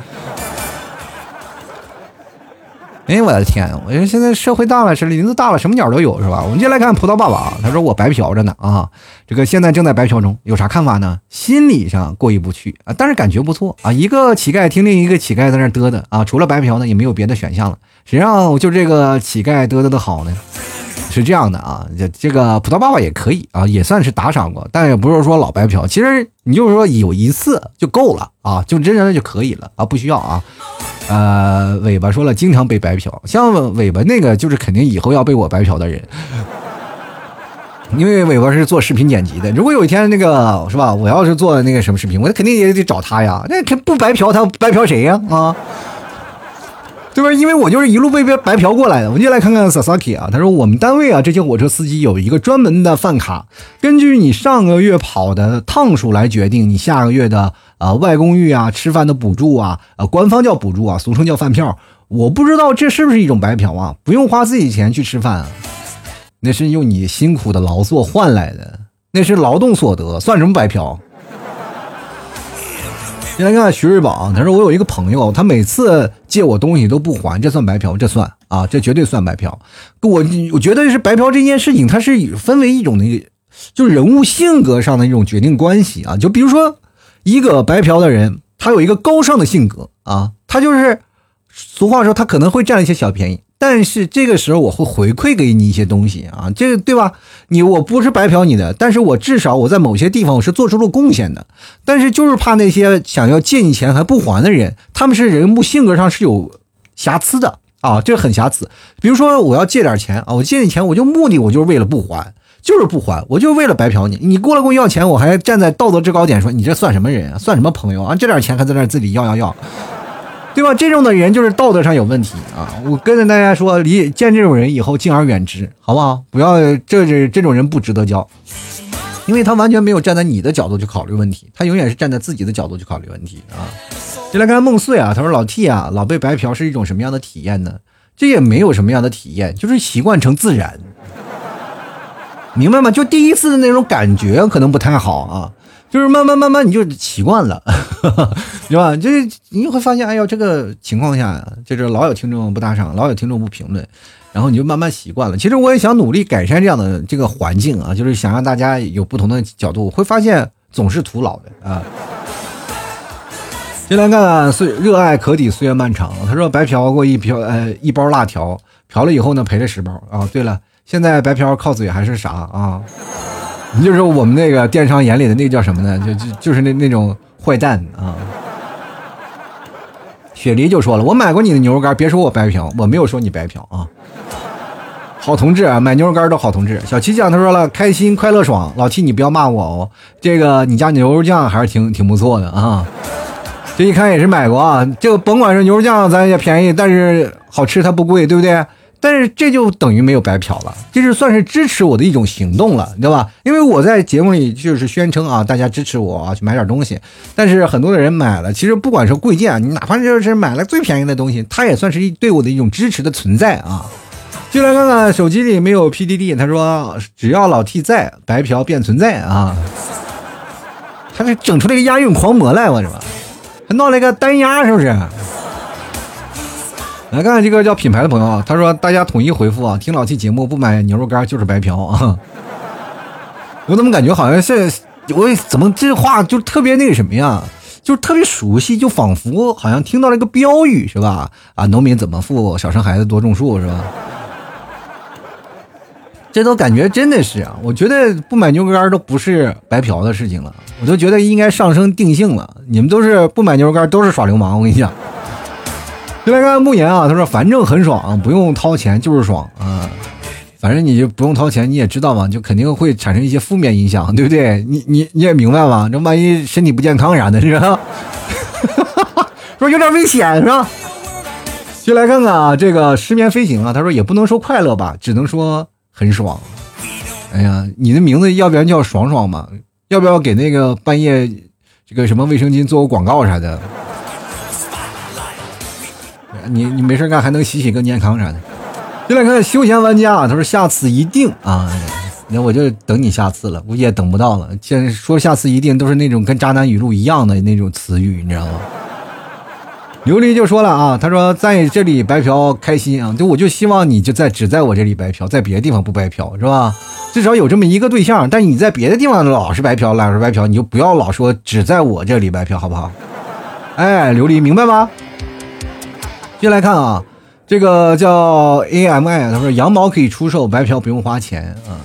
哎，我的天！我觉得现在社会大了，是林子大了，什么鸟都有，是吧？我们就来看葡萄爸爸，他说我白嫖着呢啊，这个现在正在白嫖中，有啥看法呢？心理上过意不去啊，但是感觉不错啊。一个乞丐听另一个乞丐在那嘚嘚啊，除了白嫖呢，也没有别的选项了。谁让就这个乞丐嘚嘚的好呢？是这样的啊，这这个葡萄爸爸也可以啊，也算是打赏过，但也不是说老白嫖。其实你就是说有一次就够了啊，就真的就可以了啊，不需要啊。呃，尾巴说了，经常被白嫖，像尾巴那个就是肯定以后要被我白嫖的人，因为尾巴是做视频剪辑的。如果有一天那个是吧，我要是做那个什么视频，我肯定也得找他呀。那肯不白嫖他，白嫖谁呀？啊？对吧？因为我就是一路被被白嫖过来的。我们就来看看 Sasaki 啊，他说我们单位啊，这些火车司机有一个专门的饭卡，根据你上个月跑的趟数来决定你下个月的啊外公寓啊吃饭的补助啊，呃官方叫补助啊，俗称叫饭票。我不知道这是不是一种白嫖啊？不用花自己钱去吃饭，那是用你辛苦的劳作换来的，那是劳动所得，算什么白嫖？先来看徐瑞宝，他说我有一个朋友，他每次借我东西都不还，这算白嫖？这算啊，这绝对算白嫖。我我觉得是白嫖这件事情，它是分为一种那个，就人物性格上的一种决定关系啊。就比如说一个白嫖的人，他有一个高尚的性格啊，他就是俗话说他可能会占一些小便宜。但是这个时候我会回馈给你一些东西啊，这个对吧？你我不是白嫖你的，但是我至少我在某些地方我是做出了贡献的。但是就是怕那些想要借你钱还不还的人，他们是人物性格上是有瑕疵的啊，这很瑕疵。比如说我要借点钱啊，我借你钱，我就目的我就是为了不还，就是不还，我就为了白嫖你。你过来跟我要钱，我还站在道德制高点说你这算什么人啊？算什么朋友啊？这点钱还在那自己要要要。对吧？这种的人就是道德上有问题啊！我跟着大家说，离见这种人以后敬而远之，好不好？不要这这这种人不值得交，因为他完全没有站在你的角度去考虑问题，他永远是站在自己的角度去考虑问题啊！就来看梦碎啊，他说老 T 啊，老被白嫖是一种什么样的体验呢？这也没有什么样的体验，就是习惯成自然，明白吗？就第一次的那种感觉可能不太好啊。就是慢慢慢慢你就习惯了，是吧？就是你会发现，哎呦，这个情况下，就是老有听众不打赏，老有听众不评论，然后你就慢慢习惯了。其实我也想努力改善这样的这个环境啊，就是想让大家有不同的角度，会发现总是徒劳的啊。先来看岁热爱可抵岁月漫长，他说白嫖过一瓢呃一包辣条，嫖了以后呢赔了十包啊。对了，现在白嫖靠嘴还是啥啊？你就是我们那个电商眼里的那个叫什么呢？就就就是那那种坏蛋啊！雪梨就说了，我买过你的牛肉干，别说我白嫖，我没有说你白嫖啊。好同志啊，买牛肉干都好同志。小七酱他说了，开心快乐爽。老七你不要骂我哦，这个你家牛肉酱还是挺挺不错的啊。这一看也是买过啊，就甭管是牛肉酱咱也便宜，但是好吃它不贵，对不对？但是这就等于没有白嫖了，这是算是支持我的一种行动了，对吧？因为我在节目里就是宣称啊，大家支持我啊，去买点东西。但是很多的人买了，其实不管是贵贱，你哪怕就是买了最便宜的东西，他也算是一对我的一种支持的存在啊。就来看看手机里没有 PDD，他说只要老 T 在，白嫖便存在啊。他给整出了一个押韵狂魔来，我这还闹了一个单押，是不是？来看看这个叫品牌的朋友啊，他说大家统一回复啊，听老 T 节目不买牛肉干就是白嫖啊。我怎么感觉好像是我怎么这话就特别那个什么呀，就特别熟悉，就仿佛好像听到了一个标语是吧？啊，农民怎么富，少生孩子多种树是吧？这都感觉真的是啊！我觉得不买牛肉干都不是白嫖的事情了，我都觉得应该上升定性了。你们都是不买牛肉干都是耍流氓，我跟你讲。就来看慕言啊，他说反正很爽，不用掏钱就是爽啊。反正你就不用掏钱，你也知道嘛，就肯定会产生一些负面影响，对不对？你你你也明白吧？这万一身体不健康啥的，是吧？说有点危险，是吧？就来看看啊，这个失眠飞行啊，他说也不能说快乐吧，只能说很爽。哎呀，你的名字要不然叫爽爽嘛？要不要给那个半夜这个什么卫生巾做个广告啥的？你你没事干还能洗洗更健康啥的？就来看休闲玩家，他说下次一定啊，那我就等你下次了，估计也等不到了。现在说下次一定都是那种跟渣男语录一样的那种词语，你知道吗？琉璃就说了啊，他说在这里白嫖开心啊，就我就希望你就在只在我这里白嫖，在别的地方不白嫖是吧？至少有这么一个对象。但你在别的地方老是白嫖，老是白嫖，你就不要老说只在我这里白嫖，好不好？哎，琉璃明白吗？接下来看啊，这个叫 AMI，他说羊毛可以出售，白嫖不用花钱啊，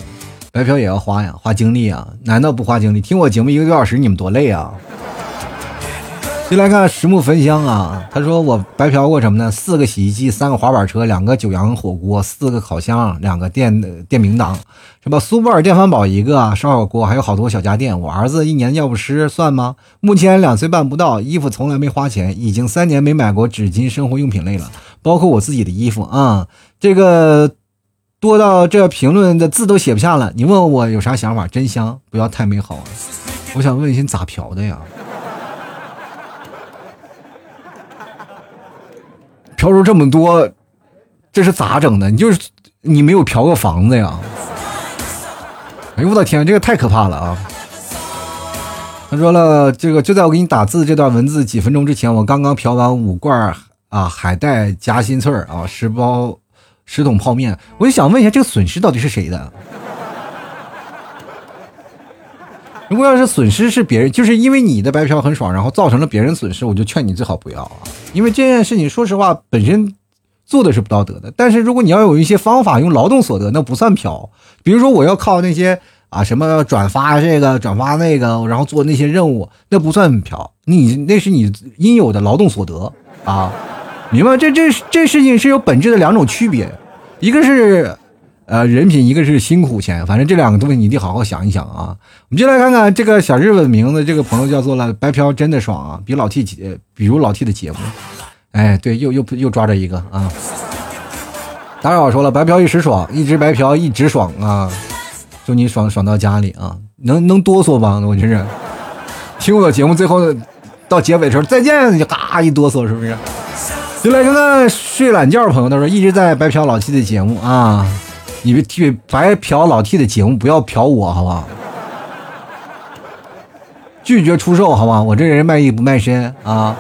白嫖也要花呀，花精力啊，难道不花精力？听我节目一个多小时，你们多累啊！就来看实木焚香啊，他说我白嫖过什么呢？四个洗衣机，三个滑板车，两个九阳火锅，四个烤箱，两个电电饼铛，什么苏泊尔电饭煲一个，烧烤锅，还有好多小家电。我儿子一年尿不湿算吗？目前两岁半不到，衣服从来没花钱，已经三年没买过纸巾、生活用品类了，包括我自己的衣服啊。这个多到这评论的字都写不下了。你问我有啥想法？真香，不要太美好。我想问一下，咋嫖的呀？嫖出这么多，这是咋整的？你就是你没有嫖过房子呀？哎呦我的天，这个太可怕了啊！他说了，这个就在我给你打字这段文字几分钟之前，我刚刚嫖完五罐啊海带夹心脆啊，十包十桶泡面，我就想问一下，这个损失到底是谁的？如果要是损失是别人，就是因为你的白嫖很爽，然后造成了别人损失，我就劝你最好不要啊！因为这件事情，说实话，本身做的是不道德的。但是如果你要有一些方法用劳动所得，那不算嫖。比如说我要靠那些啊什么转发这个转发那个，然后做那些任务，那不算嫖，你那是你应有的劳动所得啊！明白？这这这事情是有本质的两种区别，一个是。呃，人品一个是辛苦钱，反正这两个东西你得好好想一想啊。我们就来看看这个小日本名字，这个朋友叫做了白嫖，真的爽啊，比老 T 节，比如老 T 的节目。哎，对，又又又抓着一个啊。打扰说了，白嫖一时爽，一直白嫖一直爽啊，祝你爽爽到家里啊，能能哆嗦吗？我真是听我的节目，最后到结尾的时候再见，就嘎一哆嗦，是不是？就来看看睡懒觉朋友，他说一直在白嫖老 T 的节目啊。你别替白嫖老 T 的节目，不要嫖我，好不好？拒绝出售，好吧？我这人卖艺不卖身啊！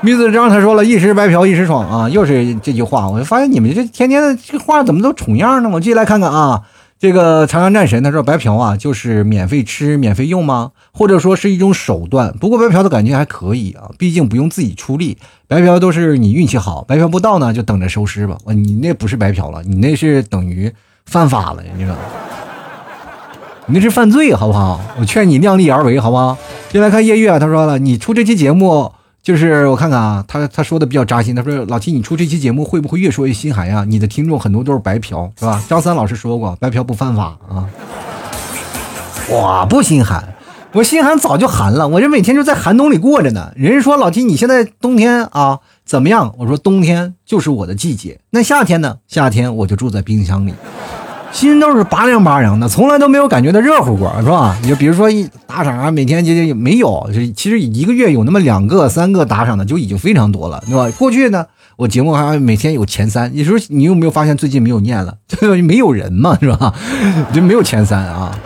米子张他说了一时白嫖一时爽啊，又是这句话，我就发现你们这天天的这话怎么都重样呢？我继续来看看啊。这个长江战神他说白嫖啊，就是免费吃免费用吗？或者说是一种手段？不过白嫖的感觉还可以啊，毕竟不用自己出力，白嫖都是你运气好，白嫖不到呢就等着收尸吧。你那不是白嫖了，你那是等于犯法了，你知道？你那是犯罪，好不好？我劝你量力而为，好不好？进来看夜月，他说了，你出这期节目。就是我看看啊，他他说的比较扎心。他说：“老七，你出这期节目会不会越说越心寒呀？你的听众很多都是白嫖，是吧？” 张三老师说过，白嫖不犯法啊。我不心寒，我心寒早就寒了。我这每天就在寒冬里过着呢。人家说老七，你现在冬天啊怎么样？我说冬天就是我的季节。那夏天呢？夏天我就住在冰箱里。心都是拔凉拔凉的，从来都没有感觉到热乎过，是吧？你就比如说一打赏啊，每天就就没有，就其实一个月有那么两个、三个打赏的就已经非常多了，对吧？过去呢，我节目还每天有前三，你说你有没有发现最近没有念了？没有人嘛，是吧？就没有前三啊。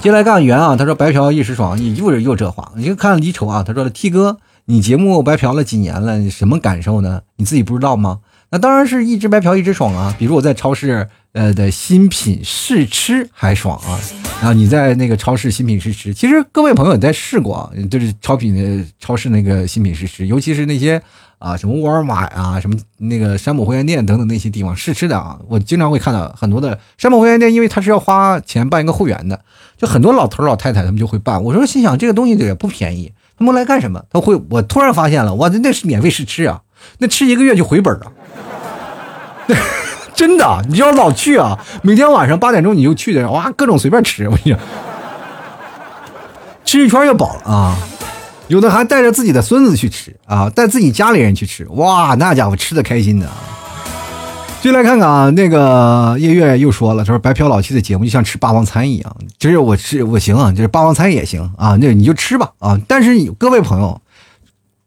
接下来干圆啊，他说白嫖一时爽，又是又这话。你就看离丑啊，他说了 T 哥，你节目白嫖了几年了，你什么感受呢？你自己不知道吗？那当然是一直白嫖一直爽啊！比如我在超市，呃的新品试吃还爽啊！然后，你在那个超市新品试吃，其实各位朋友也在试过啊，就是超品的超市那个新品试吃，尤其是那些啊什么沃尔玛啊，什么那个山姆会员店等等那些地方试吃的啊，我经常会看到很多的山姆会员店，因为它是要花钱办一个会员的，就很多老头老太太他们就会办。我说心想这个东西也不便宜，他们来干什么？他会我突然发现了，哇，那是免费试吃啊，那吃一个月就回本了。真的，你要老去啊！每天晚上八点钟你就去的，哇，各种随便吃，我跟你讲，吃一圈就饱了啊！有的还带着自己的孙子去吃啊，带自己家里人去吃，哇，那家伙吃的开心的。就来看看啊，那个叶月又说了，他说白嫖老七的节目就像吃霸王餐一样，其实我吃我行啊，就是霸王餐也行啊，那你就吃吧啊！但是各位朋友。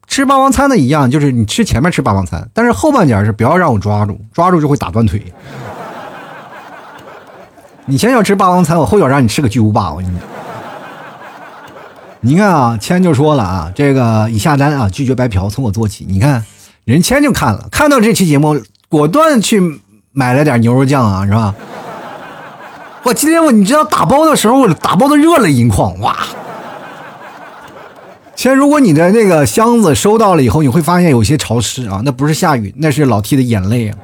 吃霸王餐的一样，就是你吃前面吃霸王餐，但是后半截是不要让我抓住，抓住就会打断腿。你前脚吃霸王餐，我后脚让你吃个巨无霸，我跟你讲。你看啊，谦就说了啊，这个已下单啊，拒绝白嫖，从我做起。你看，人谦就看了，看到这期节目，果断去买了点牛肉酱啊，是吧？我今天我你知道打包的时候，我打包的热泪盈眶，哇！先，如果你的那个箱子收到了以后，你会发现有些潮湿啊，那不是下雨，那是老 T 的眼泪啊。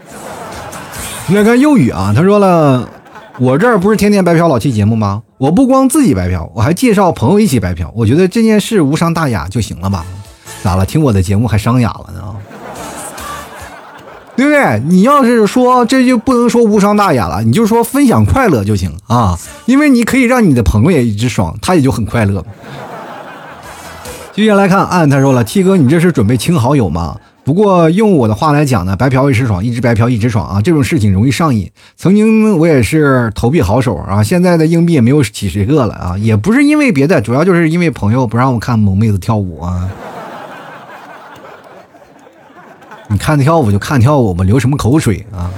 那看右雨啊，他说了，我这儿不是天天白嫖老 T 节目吗？我不光自己白嫖，我还介绍朋友一起白嫖。我觉得这件事无伤大雅就行了吧？咋了？听我的节目还伤雅了呢？对不对？你要是说这就不能说无伤大雅了，你就说分享快乐就行啊，因为你可以让你的朋友也一直爽，他也就很快乐。接下来看，按他说了，T 哥，你这是准备清好友吗？不过用我的话来讲呢，白嫖一时爽，一直白嫖一直爽啊，这种事情容易上瘾。曾经我也是投币好手啊，现在的硬币也没有几十个了啊，也不是因为别的，主要就是因为朋友不让我看萌妹子跳舞啊。你看跳舞就看跳舞吧，流什么口水啊？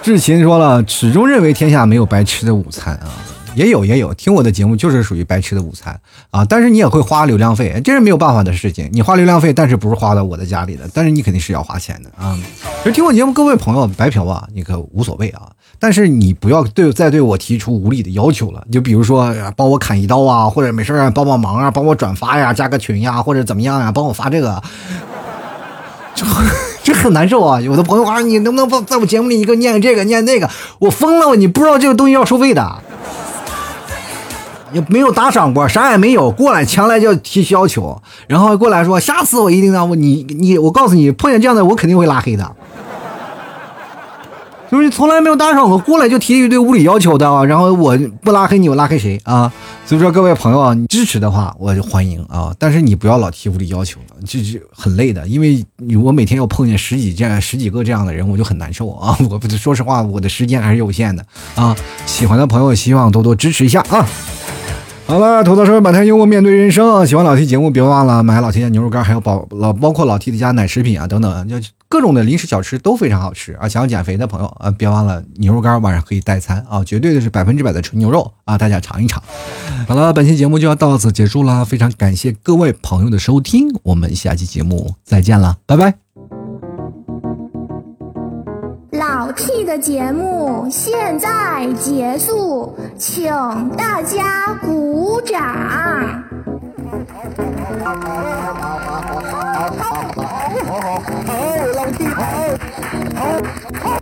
志勤说了，始终认为天下没有白吃的午餐啊。也有也有，听我的节目就是属于白吃的午餐啊！但是你也会花流量费，这是没有办法的事情。你花流量费，但是不是花到我的家里的，但是你肯定是要花钱的啊！就听我节目，各位朋友，白嫖啊，你可无所谓啊，但是你不要对再对我提出无理的要求了。就比如说帮我砍一刀啊，或者没事啊帮帮忙啊，帮我转发呀，加个群呀，或者怎么样呀，帮我发这个，这这很难受啊！有的朋友啊，你能不能在我节目里你给我念这个念那个？我疯了！你不知道这个东西要收费的。也没有打赏过，啥也没有，过来强来就提要求，然后过来说下次我一定让我你你我告诉你碰见这样的我肯定会拉黑的，就是从来没有打赏过，过来就提一堆无理要求的啊，然后我不拉黑你我拉黑谁啊？所以说各位朋友啊，你支持的话我就欢迎啊，但是你不要老提无理要求了，这是很累的，因为我每天要碰见十几件十几个这样的人，我就很难受啊。我说实话，我的时间还是有限的啊。喜欢的朋友希望多多支持一下啊。好了，土豆说满天幽默面对人生啊，喜欢老 T 节目，别忘了买老 T 家牛肉干，还有包老包括老 T 的家奶食品啊等等，就各种的零食小吃都非常好吃啊！想要减肥的朋友啊，别忘了牛肉干晚上可以代餐啊，绝对的是百分之百的纯牛肉啊，大家尝一尝。好了，本期节目就要到此结束了，非常感谢各位朋友的收听，我们下期节目再见了，拜拜。老 T 的节目现在结束，请大家鼓掌。好，好好，老 T 好，好，好，